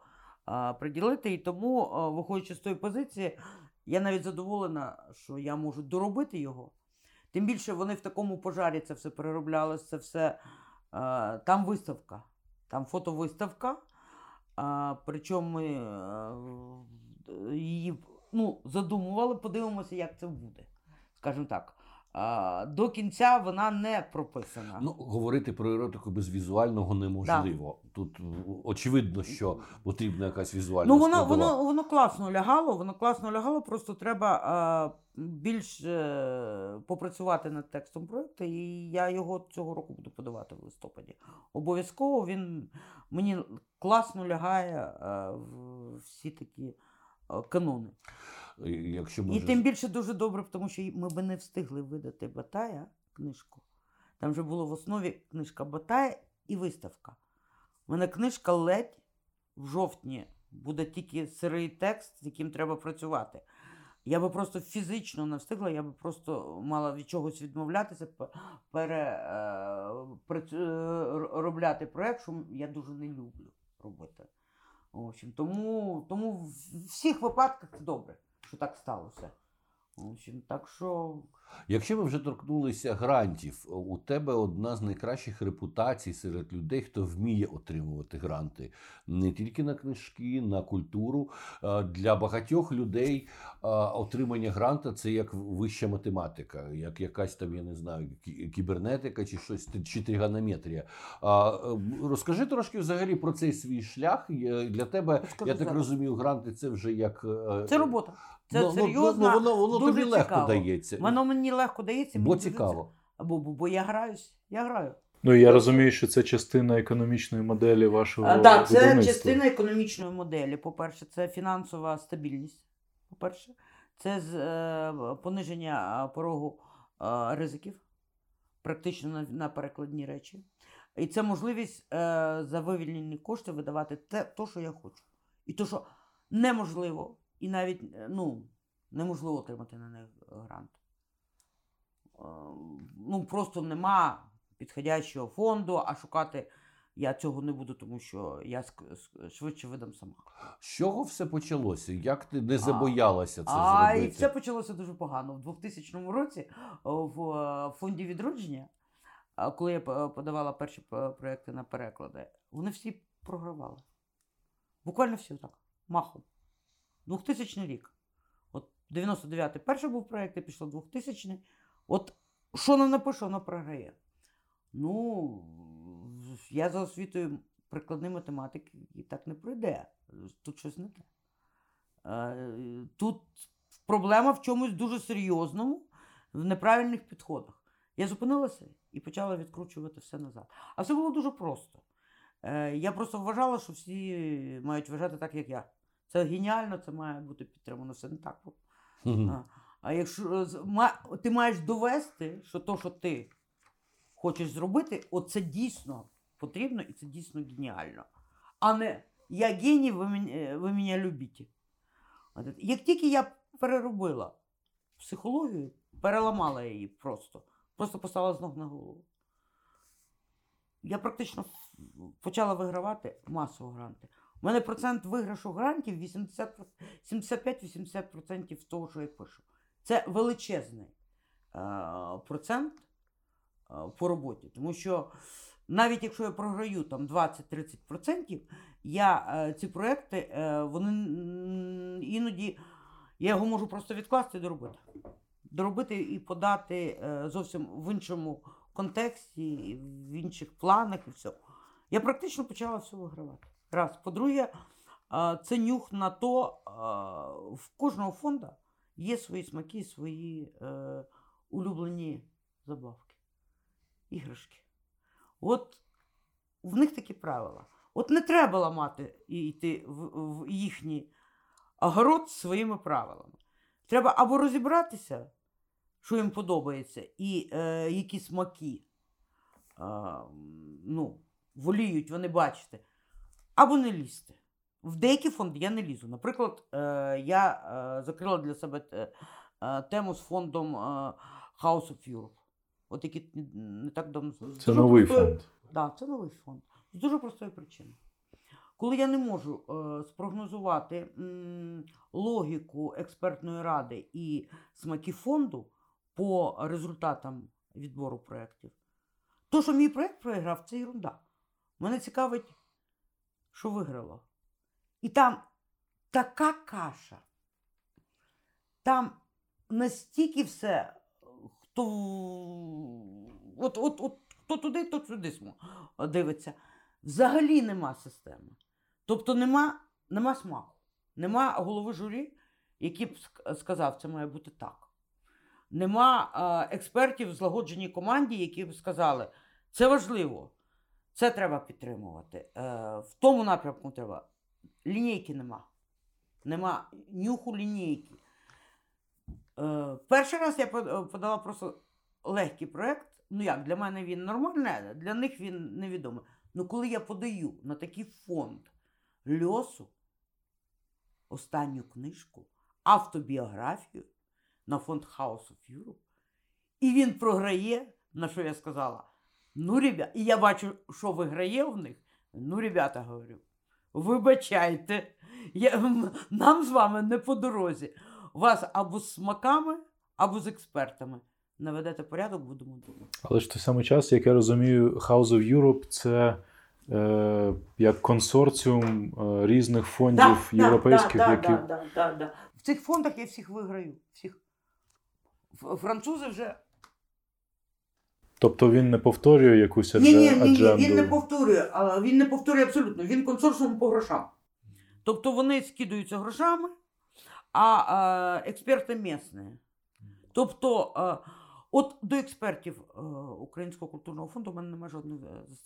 приділити. І тому, виходячи з тої позиції, я навіть задоволена, що я можу доробити його. Тим більше вони в такому пожарі це все перероблялось, це все. Там виставка, там фотовиставка. Причому її ну, задумували, подивимося, як це буде. Скажімо так. До кінця вона не прописана. Ну, говорити про еротику без візуального неможливо. Тут очевидно, що потрібна якась візуальна Ну, воно, складова. воно, воно класно лягало, воно класно лягало, просто треба а, більш е, попрацювати над текстом проєкту, і я його цього року буду подавати в листопаді. Обов'язково він мені класно лягає е, в всі такі е, канони. Якщо І тим більше дуже добре, тому що ми би не встигли видати Батая книжку. Там вже було в основі книжка Батая і виставка. У мене книжка ледь в жовтні буде тільки сирий текст, з яким треба працювати. Я би просто фізично не встигла, я би просто мала від чогось відмовлятися, п- пере, е, е, робляти проєкт, що я дуже не люблю робити. В общем, тому, тому в всіх випадках це добре, що так сталося. Так що Якщо ми вже торкнулися грантів, у тебе одна з найкращих репутацій серед людей, хто вміє отримувати гранти не тільки на книжки, на культуру. Е, Для багатьох людей е, отримання гранта це як вища математика, як якась там, я не знаю, кібернетика чи щось, чи тригонометрія. Е, Розкажи трошки взагалі про цей свій шлях. Е, Для тебе, Розкажу я так зараз. розумію, гранти це вже як е, це робота. Це ну, ну, серйозно. Ну, воно воно дуже тобі легко дається. Воно мені легко дається. Бо мені цікаво. Бо, бо, бо я граюсь. Я граю. Ну я розумію, що це частина економічної моделі вашого Так, да, це частина економічної моделі. По-перше, це фінансова стабільність. По-перше, це з, е, пониження порогу е, ризиків, практично на, на перекладні речі. І це можливість е, за вивільнені кошти видавати те, то, що я хочу. І то, що неможливо, і навіть е, ну, неможливо отримати на них грант. Е, ну, просто нема підходящого фонду, а шукати я цього не буду, тому що я швидше видам сама. З чого все почалося? Як ти не забоялася це а зробити? і все почалося дуже погано. В 2000 році в е, фонді відродження, коли я подавала перші проекти на переклади, вони всі програвали. Буквально всі так, махом. 2000 рік. От 99-й перший був проєкт, і пішло 2000 От що не напишу, воно програє. Ну, я за освітою прикладний математик і так не пройде. Тут щось не те. Е, Тут проблема в чомусь дуже серйозному, в неправильних підходах. Я зупинилася і почала відкручувати все назад. А все було дуже просто. Е, Я просто вважала, що всі мають вважати так, як я. Це геніально, це має бути підтримано. А, а якщо ти маєш довести, що то, що ти хочеш зробити, оце дійсно потрібно і це дійсно геніально. А не я геній, ви мене, ви мене любите. Як тільки я переробила психологію, переламала її просто, просто поставила з ног на голову. Я практично почала вигравати масово гранти. У мене процент виграшу грантів 80, 75-80% того, що я пишу. Це величезний е, процент е, по роботі. Тому що навіть якщо я програю там 20-30%, я е, ці проекти, е, вони іноді я його можу просто відкласти доробити. Доробити і подати е, зовсім в іншому контексті, в інших планах і все. Я практично почала все вигравати. Раз. По-друге, це нюх на то, в кожного фонду є свої смаки, свої е, улюблені забавки, іграшки. От в них такі правила. От не треба ламати і йти в, їхній огород своїми правилами. Треба або розібратися, що їм подобається, і е, які смаки е, ну, воліють вони бачити, або не лізти. В деякі фонди я не лізу. Наприклад, е, я е, закрила для себе е, тему з фондом House of Europe. От який не- так давно Це дуже новий простої- фонд. Да, це новий фонд. З дуже простої причини. Коли я не можу е, спрогнозувати м, логіку експертної ради і смаки фонду по результатам відбору проєктів, то, що мій проєкт проіграв, це ерунда. Мене цікавить, що виграло. І там така каша. Там настільки все, хто, от, от, от, хто туди, то сюди дивиться. Взагалі нема системи. Тобто нема, нема смаку, нема голови журі, який б ск- сказав, це має бути так. Нема експертів в злагодженій команді, які б сказали, це важливо, це треба підтримувати. Е, в тому напрямку треба. Лінійки нема. Нема нюху лінійки. Е, перший раз я подала просто легкий проєкт. Ну як, для мене він нормальний, для них він невідомий. Ну коли я подаю на такий фонд льосу, останню книжку, автобіографію на фонд House of Europe, і він програє, на що я сказала, ну, ребята, і я бачу, що виграє в них. Ну, ребята, говорю, вибачайте, я, нам з вами не по дорозі. Вас або з смаками, або з експертами. Наведете порядок, будемо думати. Але ж той самий час, як я розумію, House of Europe це е, як консорціум е, різних фондів європейських, да, які. да, да, да, да. В цих фондах я всіх виграю. Всіх. Французи вже. Тобто він не повторює якусь Ні, ні, ні, ні, адженду. він не повторює, а він не повторює абсолютно. Він консорціум по грошам. Тобто вони скидаються грошами, а, експерти місні. Тобто, от до експертів е, Українського культурного фонду в мене немає жодних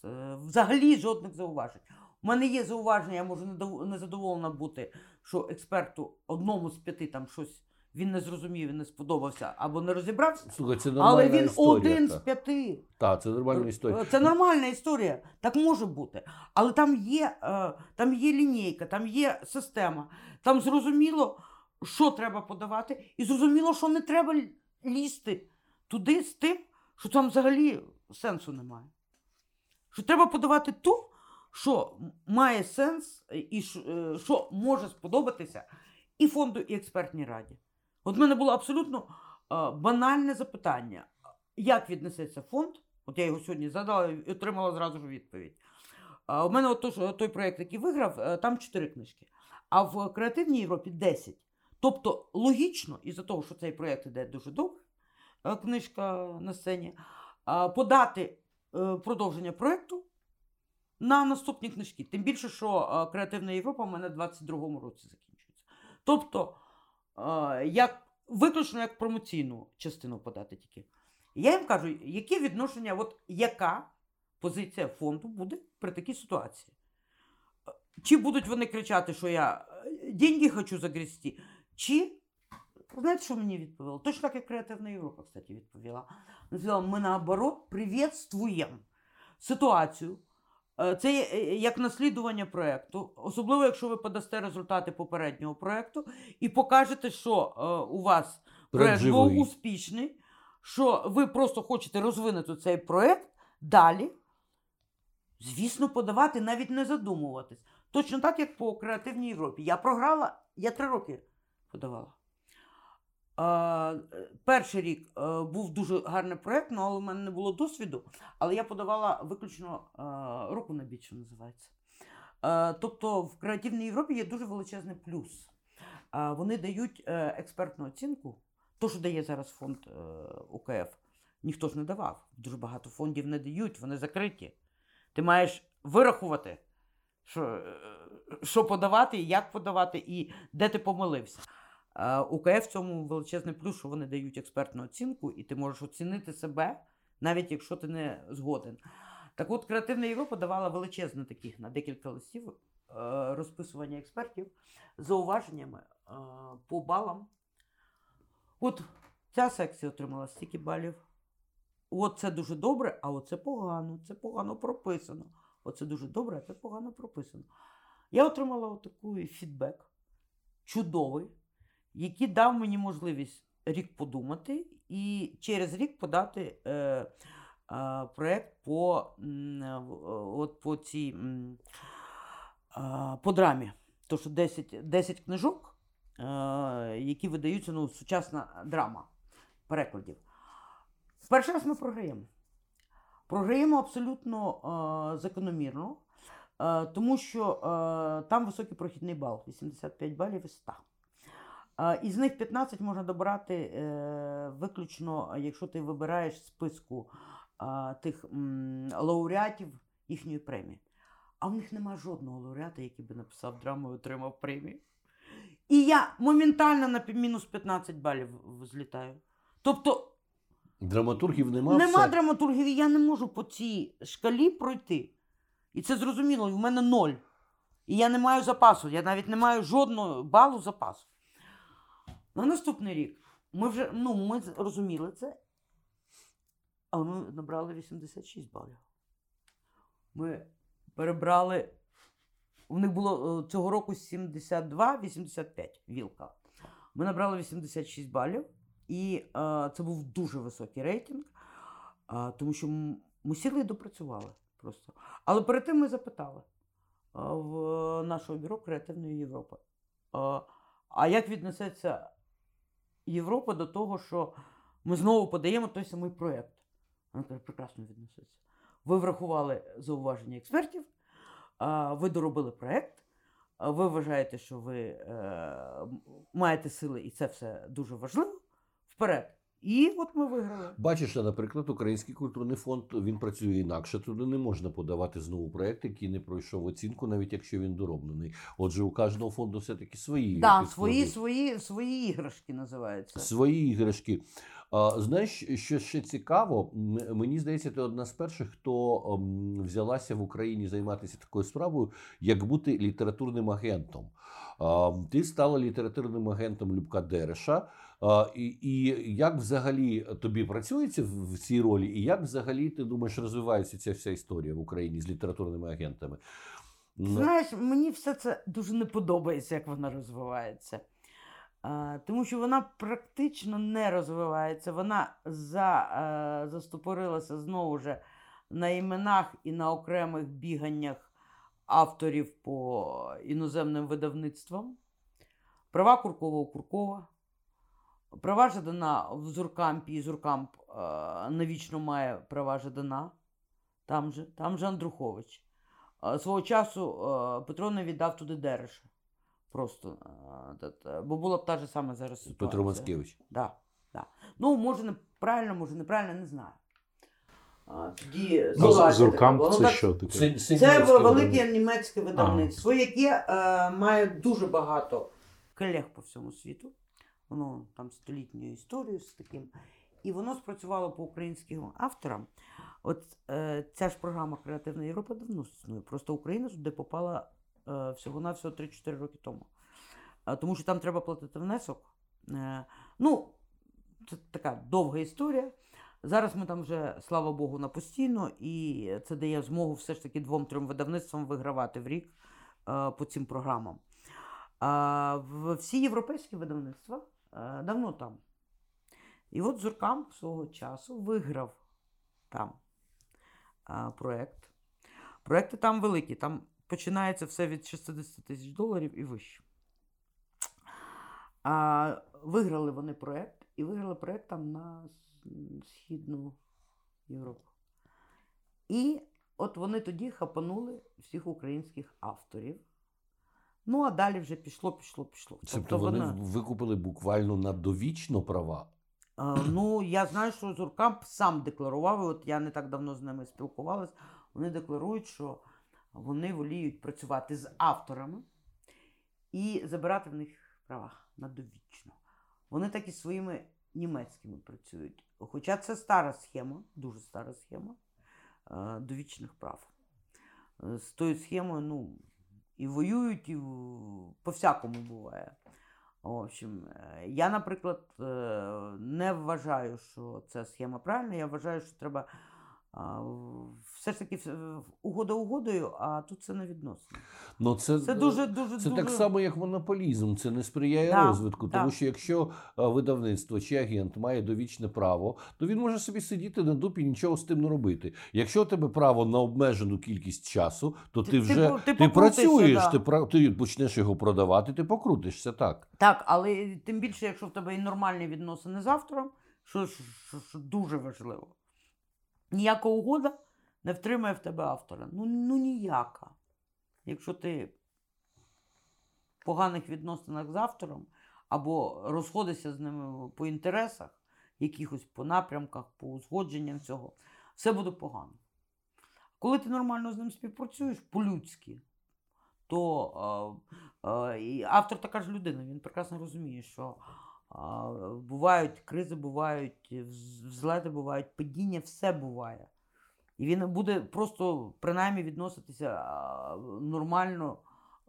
е, е, взагалі жодних зауважень. У мене є зауваження, я можу недов- незадоволена бути, що експерту одному з п'яти там щось він не зрозумів, він не сподобався або не розібрався. Слухай, це нормальна Але він історія. один з п'яти. Та, це нормальна історія. Це нормальна історія, так може бути. Але там є, е, там є лінійка, там є система, там зрозуміло, що треба подавати, і зрозуміло, що не треба лізти туди з тим, що там взагалі сенсу немає. Що треба подавати то, що має сенс, е, і е, що може сподобатися і фонду, і експертній раді. От в мене було абсолютно банальне запитання. Як віднесеться фонд? От я його сьогодні задала і отримала зразу ж відповідь. У мене от то, що- той проєкт, який виграв, е, там 4 книжки. А в креативній Європі 10. Тобто логічно, із-за того, що цей проєкт іде дуже добре, е, книжка на сцені, подати е, продовження проєкту на наступні книжки. Тим більше, що креативна Європа у мене в 22-му році закінчується. Тобто, як, виключно як промоційну частину подати тільки. Я їм кажу, яке відношення, от яка позиція фонду буде при такій ситуації? Е, Чи будуть вони кричати, що я е, деньги хочу загрести, чи знаєте, що мені відповіло? Точно так, як Креативна Європа, кстати, відповіла. Ми наоборот приветствуємо ситуацію. Е, Це е, як наслідування проєкту, особливо якщо ви подасте результати попереднього проєкту і покажете, що е, у вас проєкт був успішний, що ви просто хочете розвинути цей проєкт далі. Звісно, подавати, навіть не задумуватись. Точно так, як по креативній Європі. Я програла, я три роки подавала. Перший рік е, був дуже гарний проєкт, ну, але в мене не було досвіду. Але я подавала виключно е, року на біч, що називається. Е, тобто в креативній Європі є дуже величезний плюс. Вони дають експертну оцінку. То, що дає зараз фонд УКФ, ніхто ж не давав. Дуже багато фондів не дають, вони закриті. Ти маєш вирахувати, що, що подавати, як подавати, і де ти помилився. Е, УКФ в цьому величезний плюс, що вони дають експертну оцінку, і ти можеш оцінити себе, навіть якщо ти не згоден. Так от, Креативна Європа давала величезне таких на декілька листів е, розписування експертів з зауваженнями е, по балам. От Ця секція отримала стільки балів. От це дуже добре, а оце погано, це погано прописано. Оце дуже добре, а це погано прописано. Я отримала отакий фідбек, чудовий, який дав мені можливість рік подумати і через рік подати е, е, проєкт по, е, от по е, по драмі. То, що 10, 10 книжок, е, які видаються, ну, сучасна драма перекладів. Перший раз ми програємо. Програємо абсолютно е, закономірно, е, тому що е, там високий прохідний бал 85 балів із 100. Із них 15 можна добрати е, виключно, якщо ти вибираєш списку тих лауреатів їхньої премії. А в них немає жодного лауреата, який би написав драму і отримав премію. І я моментально на мінус 15 балів злітаю. Тобто Драматургів нема. Нема все. драматургів, і я не можу по цій шкалі пройти. І це зрозуміло, в мене ноль. І я не маю запасу, я навіть не маю жодного балу запасу. На наступний рік ми вже ну, ми розуміли це, але ми набрали 86 балів. Ми перебрали. У них було е, цього року 72-85 вілка. Ми набрали 86 балів. І е, це був дуже високий рейтинг, е, тому що ми сіли і допрацювали просто. Але перед тим ми запитали е, в нашого бюро Креативної Європи. Е, а як віднесеться Європа до того, що ми знову подаємо той самий проєкт? Вона каже, прекрасно відноситься. Ви врахували зауваження експертів, ви доробили проєкт, ви вважаєте, що ви е, маєте сили, і це все дуже важливо. Вперед. І от ми виграли. Бачиш, наприклад, Український культурний фонд він працює інакше. Туди не можна подавати знову проект, який не пройшов оцінку, навіть якщо він дороблений. Отже, у кожного фонду все-таки свої Да, свої, свої, свої іграшки називаються. свої іграшки. Знаєш, що ще цікаво, мені здається, ти одна з перших, хто ем, взялася в Україні займатися такою справою, як бути літературним агентом. Ти стала літературним агентом Любка Дереша. І, і як взагалі тобі працюється в, цій ролі, і як взагалі ти думаєш, розвивається ця вся історія в Україні з літературними агентами? Знаєш, мені все це дуже не подобається, як вона розвивається. Тому що вона практично не розвивається. Вона за, е, застопорилася знову ж на іменах і на окремих біганнях авторів по іноземним видавництвам. Права Куркова у Куркова. Права Жадана в Зуркампі, і Зуркамп е, навічно має права Жадана. Там же, там же Андрухович. Е, Свого часу е, Петро не віддав туди Дереша. Просто. е, Бо була б та ж сама зараз ситуація. Петро Мацкевич. Да, да. Ну, може, неправильно, може, неправильно, не знаю. А, тоді з- Зуркамп така це Ну, так, що таке? Це, Це німецьке велике німецьке видавництво, яке е, має дуже багато колег по всьому світу. Воно там столітньою історією з таким. І воно спрацювало по українським авторам. От е, ця ж програма Креативна Європа давно існує. Просто Україна туди попала е, всього-навсього 3-4 роки тому. Е, тому що там треба платити внесок. Е, ну, це така довга історія. Зараз ми там вже, слава Богу, на постійно, і це дає змогу все ж таки двом-трьом видавництвам вигравати в рік е, по цим програмам. В всі європейські видавництва е, давно там. І от Зуркам свого часу виграв там е, проєкт. Проєкти там великі, там починається все від 60 тисяч доларів і вище. А, виграли вони проєкт, і виграли проєкт там на Східну Європу. І от вони тоді хапанули всіх українських авторів. Ну, а далі вже пішло, пішло, пішло. Тобто вони викупили буквально на довічно права. Е, ну, я знаю, що Зуркамп сам декларував, і от я не так давно з ними спілкувалась. Вони декларують, що вони воліють працювати з авторами і забирати в них права на довічно. Вони так і своїми німецькими працюють. Хоча це стара схема, дуже стара схема е, довічних прав. Е, З тою схемою, ну, і воюють, і по-всякому буває. В общем, е, я, наприклад, е, не вважаю, що це схема правильна. Я вважаю, що треба все ж таки угода угодою, а тут це не відносно. Ну, це, Це дуже дуже Це дуже... так само, як монополізм. Це не сприяє Да, розвитку. Тому що якщо видавництво чи агент має довічне право, то він може собі сидіти на дупі і нічого з тим не робити. Якщо у тебе право на обмежену кількість часу, то ти, Ти- ти вже по- ти ти, працюєш, да. ти, ти почнеш його продавати, ти покрутишся так. Так, але тим більше, якщо в тебе і нормальні відносини з автором, що, що, що дуже важливо. Ніяка угода не втримає в тебе автора. Ну, ну ніяка. Якщо ти в поганих відносинах з автором або розходишся з ними по інтересах, якихось по напрямках, по узгодженням цього, все буде погано. Коли ти нормально з ним співпрацюєш по-людськи, то е, е, автор така ж людина, він прекрасно розуміє, що бувають кризи, бувають взлети, бувають падіння, все буває. І він буде просто принаймні відноситися нормально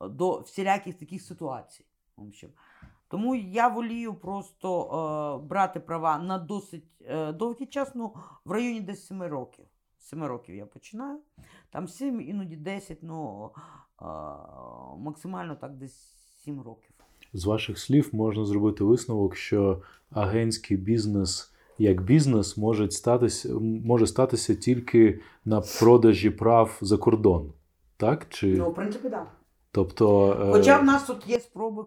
до всіляких таких ситуацій. Тому я волію просто брати права на досить е, довгий час, ну, в районі десь 7 років. З 7 років я починаю. Там 7, іноді 10, ну максимально так десь 7 років. З ваших слів можна зробити висновок, що агентський бізнес як бізнес може статися, може статися тільки на продажі прав за кордон. Так? Чи... Ну, в принципі, так. Да. Тобто, е, Хоча в нас тут є спроби,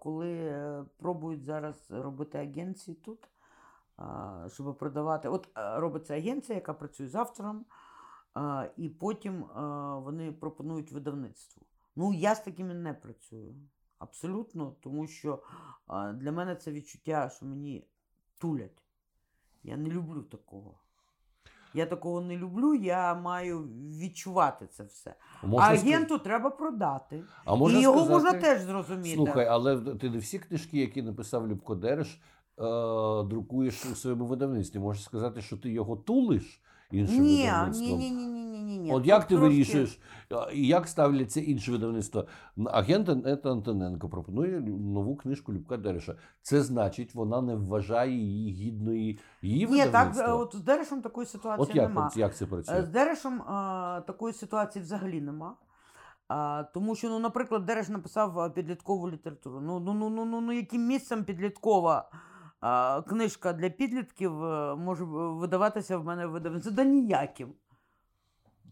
коли е, пробують зараз робити агенції тут, щоб продавати. От е, робиться агенція, яка працює з автором, і потім вони пропонують видавництву. Ну, я з такими не працюю. Абсолютно, тому що для мене це відчуття, що мені тулять. Я не люблю такого. Я такого не люблю, я маю відчувати це все. Можна А агенту треба продати. а можна і його сказати... можна теж зрозуміти. Слухай, але ти не всі книжки, які написав Любко Дереш, е, друкуєш у своєму видавництві. Можеш сказати, що ти його тулиш іншим ні, видавництвом. ні, ні, ні, ні. От як ти трошки- вирішуєш, як ставляться інші видавництва? Агент Антоненко пропонує нову книжку Любка Дереша. Це значить, вона не вважає її гідної її Ні, так, видавництва. е, от з Дерешем такої ситуації От як, нема. от як це Е, З? Дерешем е, такої ситуації взагалі нема. А, тому що, ну, наприклад, Дереш написав підліткову літературу. Ну, ну, ну, ну, ну, ну яким місцем підліткова книжка для підлітків може видаватися в мене в видавництві? Да ніяким.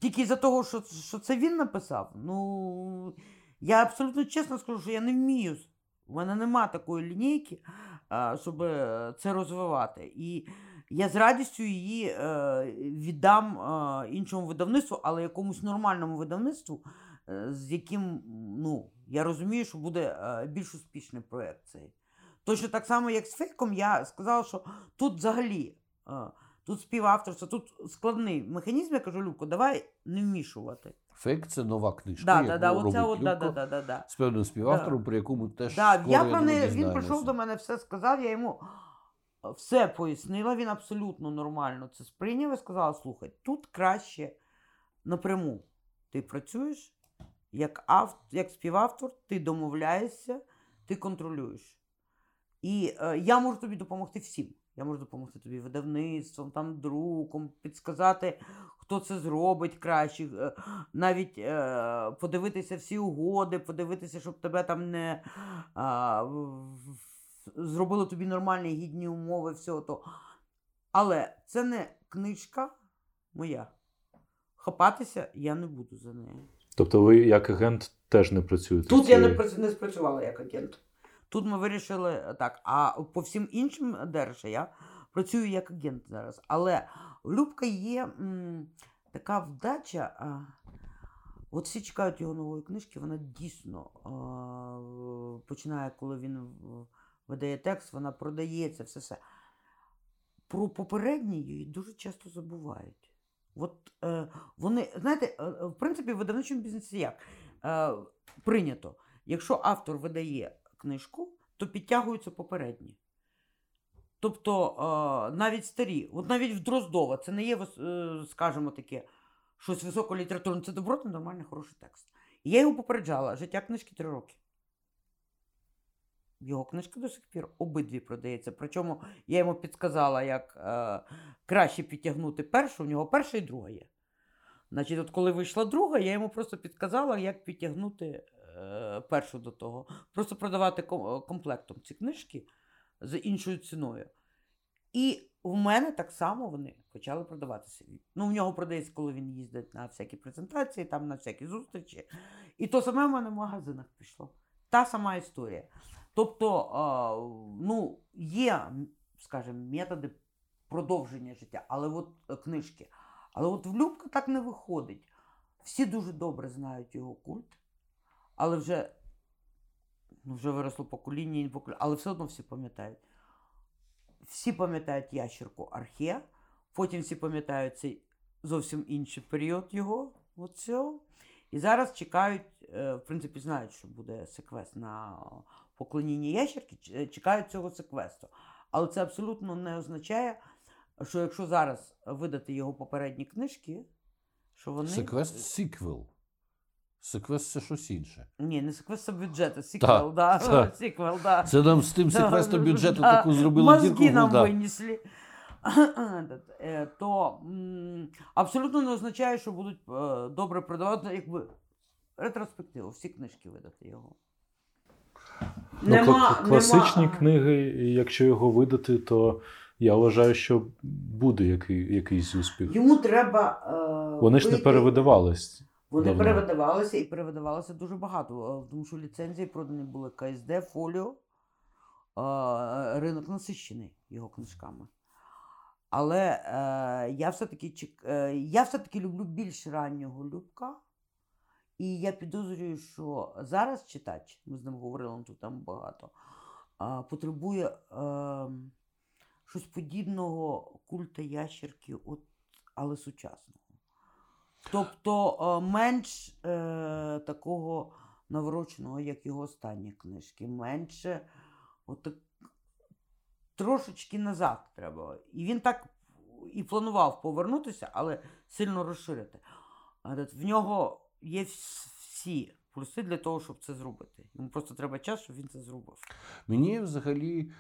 Тільки за того, що, що це він написав. Ну, я абсолютно чесно скажу, що я не вмію. У мене нема такої лінійки, щоб е, це розвивати. І я з радістю її е, віддам е, іншому видавництву, але якомусь нормальному видавництву, з яким ну, я розумію, що буде більш успішний проєкт цей. Точно так само, як з фейком, я сказала, що тут взагалі. Тут співавторство, тут складний механізм, я кажу, Любко, давай не вмішувати. Фейк це нова книжка, Да, яку да, да, робить оце от, да, да, да, да, да. з певним співавтором, про яку ми теж Да, скоро, я про думаю, він прийшов до мене, все сказав, я йому все пояснила, він абсолютно нормально це сприйняв і сказав: слухай, тут краще напряму. Ти працюєш як, ав... як співавтор, ти домовляєшся, ти контролюєш. І е, я можу тобі допомогти всім. Я можу допомогти тобі видавництвом, там, друком, підсказати, хто це зробить краще, е, навіть е, подивитися всі угоди, подивитися, щоб тебе там не в- зробили тобі нормальні гідні умови, все то. Але це не книжка моя. Хапатися я не буду за нею. тобто ви як агент теж не працюєте. Тут я не, не спрацювала як агент. Тут ми вирішили е, так. А по всім іншим держа я працюю як агент зараз. Але в Любка є м, така вдача. А, от всі чекають його нової книжки, вона дійсно а, починає, коли він видає текст, вона продається, все все. Про попередні її дуже часто забувають. От е, вони, знаєте, е, е, в принципі, в видавничому бізнесі як? Е, прийнято. Якщо автор видає книжку, то підтягуються попередні. Тобто е, навіть старі, от навіть в Дроздова, це не є, е, скажімо таке, щось високолітературне, це добротний, нормальний, хороший текст. І я його попереджала, життя книжки три роки. його книжка до сих пір обидві продається. Причому я йому підказала, як е, краще підтягнути першу, у нього перша і друга є. Значить, от коли вийшла друга, я йому просто підказала, як підтягнути першу до того. Просто продавати комплектом ці книжки з іншою ціною. І в мене так само вони почали продаватися. Ну, в нього продається, коли він їздить на всякі презентації, там на всякі зустрічі. І то саме в мене в магазинах пішло. Та сама історія. Тобто, ну, є, скажімо, методи продовження життя, але от е, книжки. Але от в так не виходить. Всі дуже добре знають його культ, але вже, ну, вже виросло покоління, покоління, але все одно всі пам'ятають. Всі пам'ятають ящерку Архе, потім всі пам'ятають цей зовсім інший період його. От цього. І зараз чекають, е, в принципі, знають, що буде секвест на поклоніння ящерки, е, чекають цього секвесту. Але це абсолютно не означає, що якщо зараз видати його попередні книжки, що вони. Секвест сіквел. Секвест це щось інше. Ні, не секвест це бюджет, а сіквел, да. так. Сіквел, да. Це нам з тим секвестом бюджету да, таку зробили Мозги дірку. нам да. винесли. Е, То м, абсолютно не означає, що будуть е, добре продавати, якби ретроспективу, всі книжки видати його. Ну, кла- класичні нема- книги, якщо його видати, то я вважаю, що буде який, якийсь успіх. Йому треба. е, Вони ж не вийти- перевидавались. Вони давно. перевидавалися і перевидавалося дуже багато, е, тому що ліцензії продані були КСД, Фоліо, е, ринок насищений його книжками. Але е, я все-таки чек- е, я все-таки люблю більш раннього Любка. І я підозрюю, що зараз читач, ми з ним говорили ну, тут там багато, а, потребує е, щось подібного культа ящерки, от, але сучасного. Тобто е, менш е, такого навороченого, як його останні книжки, менше отак, трошечки назад треба. І він так і планував повернутися, але сильно розширити. В нього є всі плюси для того, щоб це зробити. Йому просто треба час, щоб він це зробив. Мені взагалі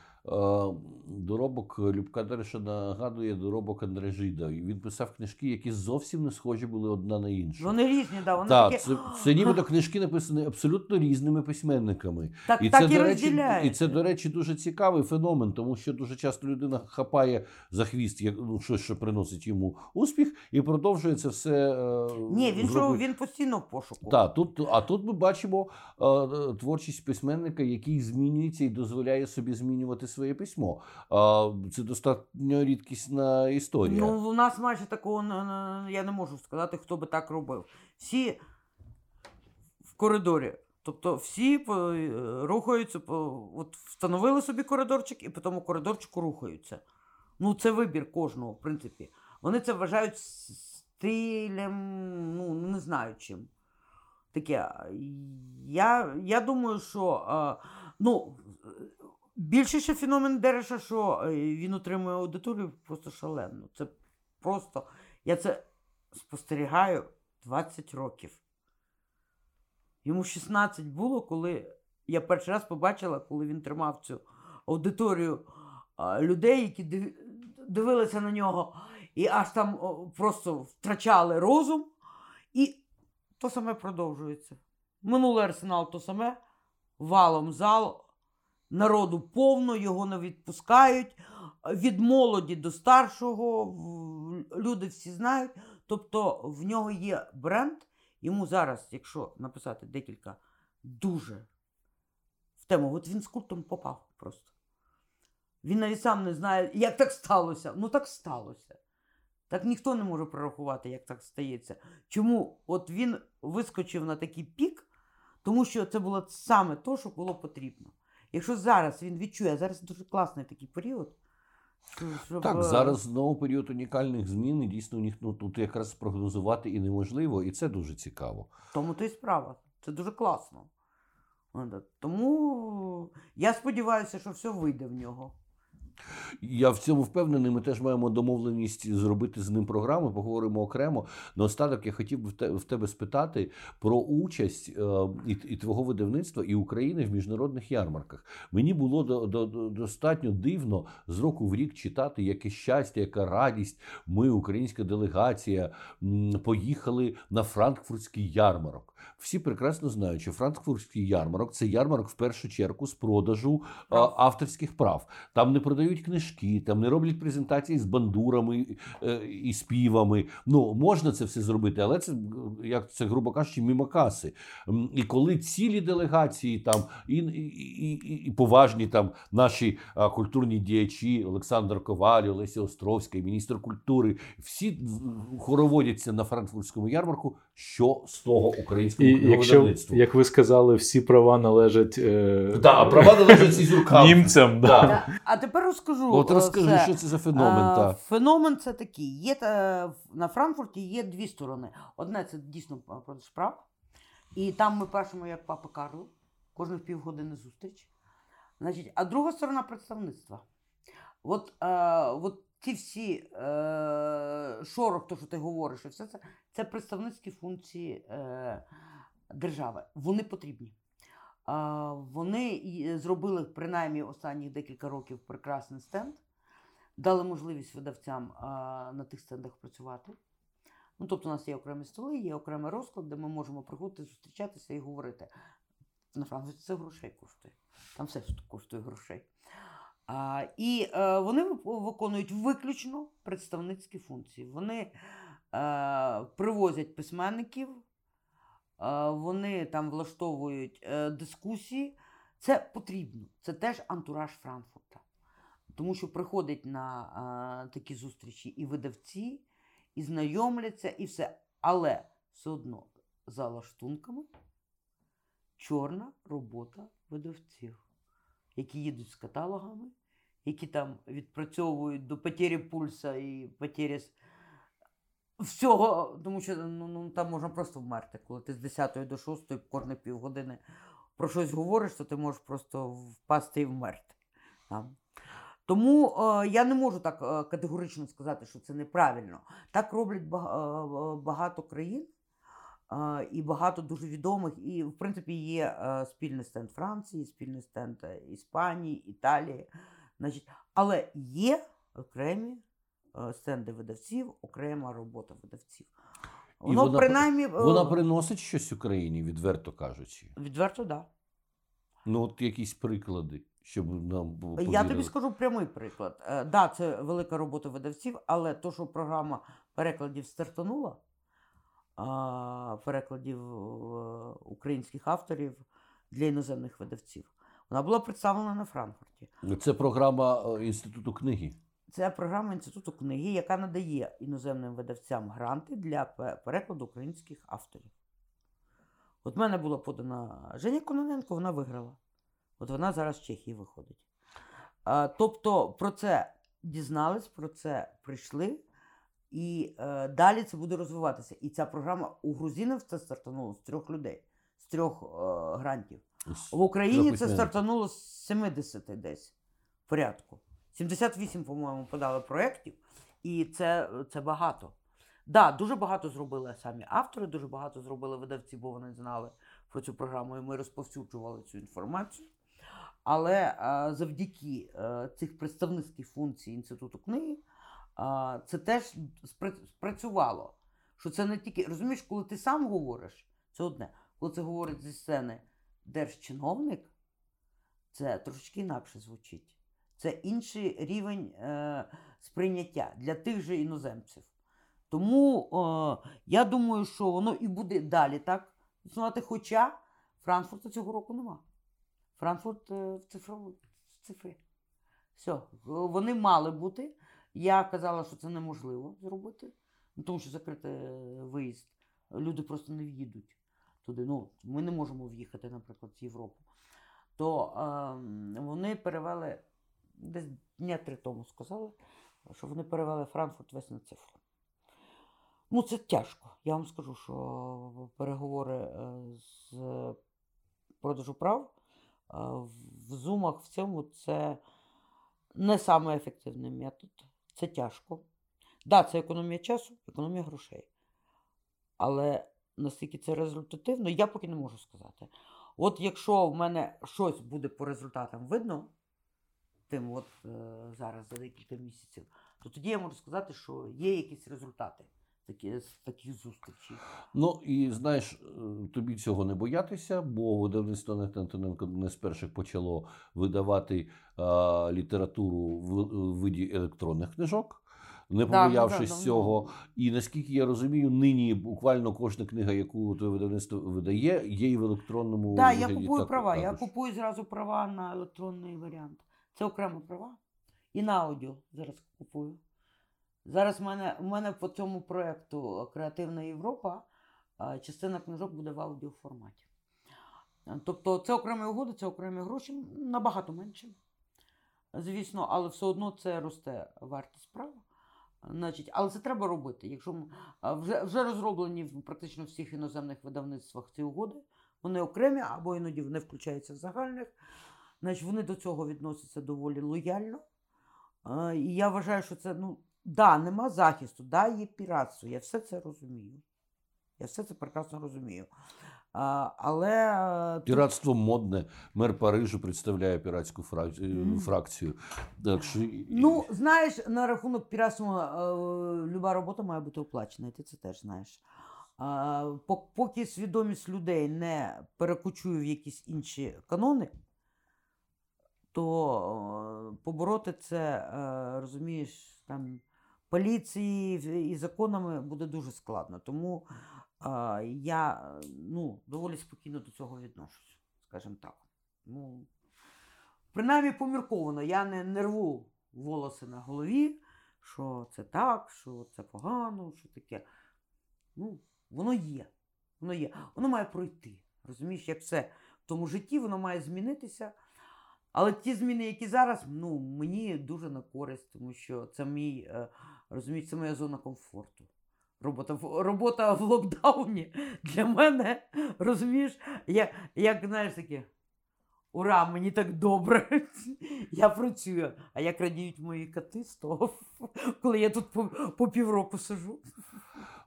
доробок Любка Дереша нагадує доробок Андре Жида. Він писав книжки, які зовсім не схожі були одна на іншу. Вони різні, да, вони Так, такі, це, це нібито книжки написані абсолютно різними письменниками. так, І так це, і до речі, і це, до речі, дуже цікавий феномен, тому що дуже часто людина хапає за хвіст як, ну, щось, що приносить йому успіх, і продовжує це все. Е, Ні, він, що, він постійно в пошуку. Так, тут, а тут ми бачимо е, е, творчість письменника, який змінюється і дозволяє собі змінювати своє письмо. Це достатньо рідкісна історія. Ну, у нас майже такого я не можу сказати, хто би так робив. Всі в коридорі. Тобто всі рухаються, от встановили собі коридорчик і по тому коридорчику рухаються. Ну, це вибір кожного, в принципі. Вони це вважають стилем, ну, не знаю чим. Таке. Я, я думаю, що ну, більше ще феномен Дереша, що е, він отримує аудиторію просто шалено. Це просто. Я це спостерігаю 20 років. Йому 16 було, коли я перший раз побачила, коли він тримав цю аудиторію людей, які дивилися на нього і аж там просто втрачали розум. І то саме продовжується. Минулий арсенал то саме, валом зал, народу повно, його не відпускають. Від молоді до старшого люди всі знають. Тобто в нього є бренд. Йому зараз, якщо написати декілька дуже в тему, от він з культом попав просто. Він навіть сам не знає, як так сталося. Ну так сталося. Так ніхто не може прорахувати, як так стається. Чому от він вискочив на такий пік, тому що це було саме те, що було потрібно. Якщо зараз він відчує, зараз дуже класний такий період. щоб, Так, е, зараз знову період унікальних змін, і дійсно ніхто ну, тут якраз прогнозувати і неможливо, і це дуже цікаво. Тому то і справа. Це дуже класно. Тому я сподіваюся, що все вийде в нього. Я в цьому впевнений. Ми теж маємо домовленість зробити з ним програму. Поговоримо окремо. Наостанок я хотів би в тебе спитати про участь е, і, і твого видавництва і України в міжнародних ярмарках. Мені було до, до, до- достатньо дивно з року в рік читати, яке щастя, яка радість. Ми, українська делегація, поїхали на франкфуртський ярмарок. Всі прекрасно знають, що франкфуртський ярмарок це ярмарок в першу чергу з продажу е, авторських прав. Там не продають книжки, там не роблять презентації з бандурами е, і співами. Ну можна це все зробити, але це як це грубо кажучи, мімо каси. І коли цілі делегації там і, і, і, поважні там наші культурні діячі, Олександр Коваль, Олеся Островська, міністр культури, всі хороводяться на франкфуртському ярмарку. Що з того українського І якщо, як ви сказали, всі права належать е, Да, а права належать цізюркам. німцям. Да. Да. А тепер розкажу. От е, розкажи, все. що це за феномен. Е, Та. Феномен це такий. Є е, в- на Франкфурті є дві сторони. Одне це дійсно продаж прав. І там ми пишемо як папа Карло, кожних півгодини зустріч. Значить, а друга сторона представництва. От, е, от ці всі е, шорох, то, що ти говориш, і все це, це представницькі функції е, держави. Вони потрібні. А, Вони зробили принаймні останні декілька років прекрасний стенд, дали можливість видавцям а, на тих стендах працювати. Ну, тобто, у нас є окремі столи, є окремий розклад, де ми можемо приходити, зустрічатися і говорити. На Франкфурті це грошей коштує. Там все коштує грошей. А, і е, вони виконують виключно представницькі функції. Вони е, привозять письменників, е, вони там влаштовують е, дискусії. Це потрібно. Це теж антураж Франкфурта. Тому що приходять на е, такі зустрічі і видавці, і знайомляться, і все. Але все одно за лаштунками чорна робота видавців, які їдуть з каталогами, які там відпрацьовують до потері пульса і потері всього, тому що ну, ну, там можна просто вмерти. Коли ти з 10 до 6 кожні півгодини про щось говориш, то ти можеш просто впасти і вмерти. Там. Тому е, я не можу так е, категорично сказати, що це неправильно. Так роблять бага- е, багато країн е, і багато дуже відомих. І, в принципі, є е, спільний стенд Франції, спільний стенд е, Іспанії, Італії. Значить, але є окремі е, стенди видавців, окрема робота видавців. Воно вона принаймні е, Вона приносить щось Україні, відверто кажучи. відверто, так. Да. Ну, от якісь приклади, щоб нам було Я тобі скажу прямий приклад. Е, Да, це велика робота видавців, але то, що програма перекладів стартанула, перекладів е, українських авторів для іноземних видавців, вона була представлена на Франкфурті. Це програма е, Інституту книги. Це програма Інституту книги, яка надає іноземним видавцям гранти для перекладу українських авторів. От в мене була подана Женя Кононенко, вона виграла. От вона зараз в Чехії виходить. А, тобто про це дізнались, про це прийшли, і е, далі це буде розвиватися. І ця програма у грузинів це стартануло з трьох людей, з трьох е, грантів. В Україні це стартануло з 70 десь порядку. 78, по-моєму, подали проєктів, і це, це багато. Так, да, дуже багато зробили самі автори, дуже багато зробили видавці, бо вони знали про цю програму, і ми розповсюджували цю інформацію. Але е, завдяки е, цих представницьких функцій Інституту книги е, це теж спрацювало. Що це не тільки. Розумієш, коли ти сам говориш, це одне. Коли це говорить зі сцени держчиновник, це трошечки інакше звучить. Це інший рівень е, сприйняття для тих же іноземців. Тому е, я думаю, що воно і буде далі так існувати. Хоча Франкфурта цього року нема. Франкфурт е, в, цифрову, в цифрі. Все, вони мали бути. Я казала, що це неможливо зробити, тому що закритий е, виїзд. Люди просто не в'їдуть туди. Ну, ми не можемо в'їхати, наприклад, в Європу. То е, вони перевели десь дня три тому сказали, що вони перевели Франкфурт весь на цифру. Ну, це тяжко. Я вам скажу, що переговори е, з продажу прав е, в зумах в цьому це не самий ефективний метод. Це тяжко. Так, да, це економія часу, економія грошей. Але наскільки це результативно, я поки не можу сказати. От якщо в мене щось буде по результатам видно, тим от е, зараз за декілька місяців, то тоді я можу сказати, що є якісь результати такі, з таких зустрічей. Ну і знаєш, е, тобі цього не боятися, бо видавництво Анети Антоненко не з перших почало видавати а, літературу в, в виді електронних книжок. Не Да, ну, побоявшись да, ну, цього, і наскільки я розумію, нині буквально кожна книга, яку твоє видавництво видає, є і в електронному Так, я купую так- права. Я купую зразу права на електронний варіант. Це окремо права. І на аудіо зараз купую. Зараз в мене, в мене по цьому проєкту Креативна Європа частина книжок буде в аудіоформаті. Тобто це окремі угоди, це окремі гроші, набагато менше. Звісно, але все одно це росте вартість права. Значить, але це треба робити. Якщо вже, вже розроблені в практично всіх іноземних видавництвах ці угоди, вони окремі або іноді вони включаються в загальних. Значить, вони до цього відносяться доволі лояльно. І я вважаю, що це, ну, да, нема захисту, да, є піратство. Я все це розумію. Я все це прекрасно розумію. А, але е, Піратство модне. Мер Парижу представляє піратську фракцію. Так що... Ну, знаєш, на рахунок піратства е, люба робота має бути оплачена, і ти це теж знаєш. Поки свідомість людей не перекочує в якісь інші канони, то е, побороти це, е, розумієш, там поліції і законами буде дуже складно. Тому е, я е, ну, доволі спокійно до цього відношусь, скажімо так. Ну, принаймні помірковано, я не, не рву волоси на голові, що це так, що це погано, що таке. Ну, воно є. Воно є. Воно має пройти. Розумієш, як все в тому житті, воно має змінитися. Але ті зміни, які зараз, ну, мені дуже на користь, тому що це мій, е, розумієш, це моя зона комфорту. Робота в, робота в локдауні для мене, розумієш, як, як знаєш таке. Ура, мені так добре. Я працюю. А як радіють мої коти з того, коли я тут по, по півроку сижу.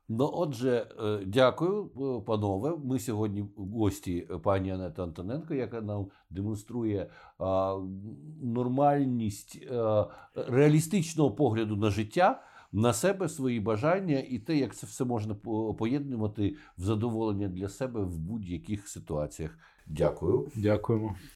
Ну, отже, е, дякую, е, панове. Ми сьогодні гості е, пані Анети Антоненко, яка нам демонструє а, нормальність е, реалістичного погляду на життя, на себе, свої бажання і те, як це все можна по- поєднувати в задоволення для себе в будь-яких ситуаціях. Дякую. Дякуємо.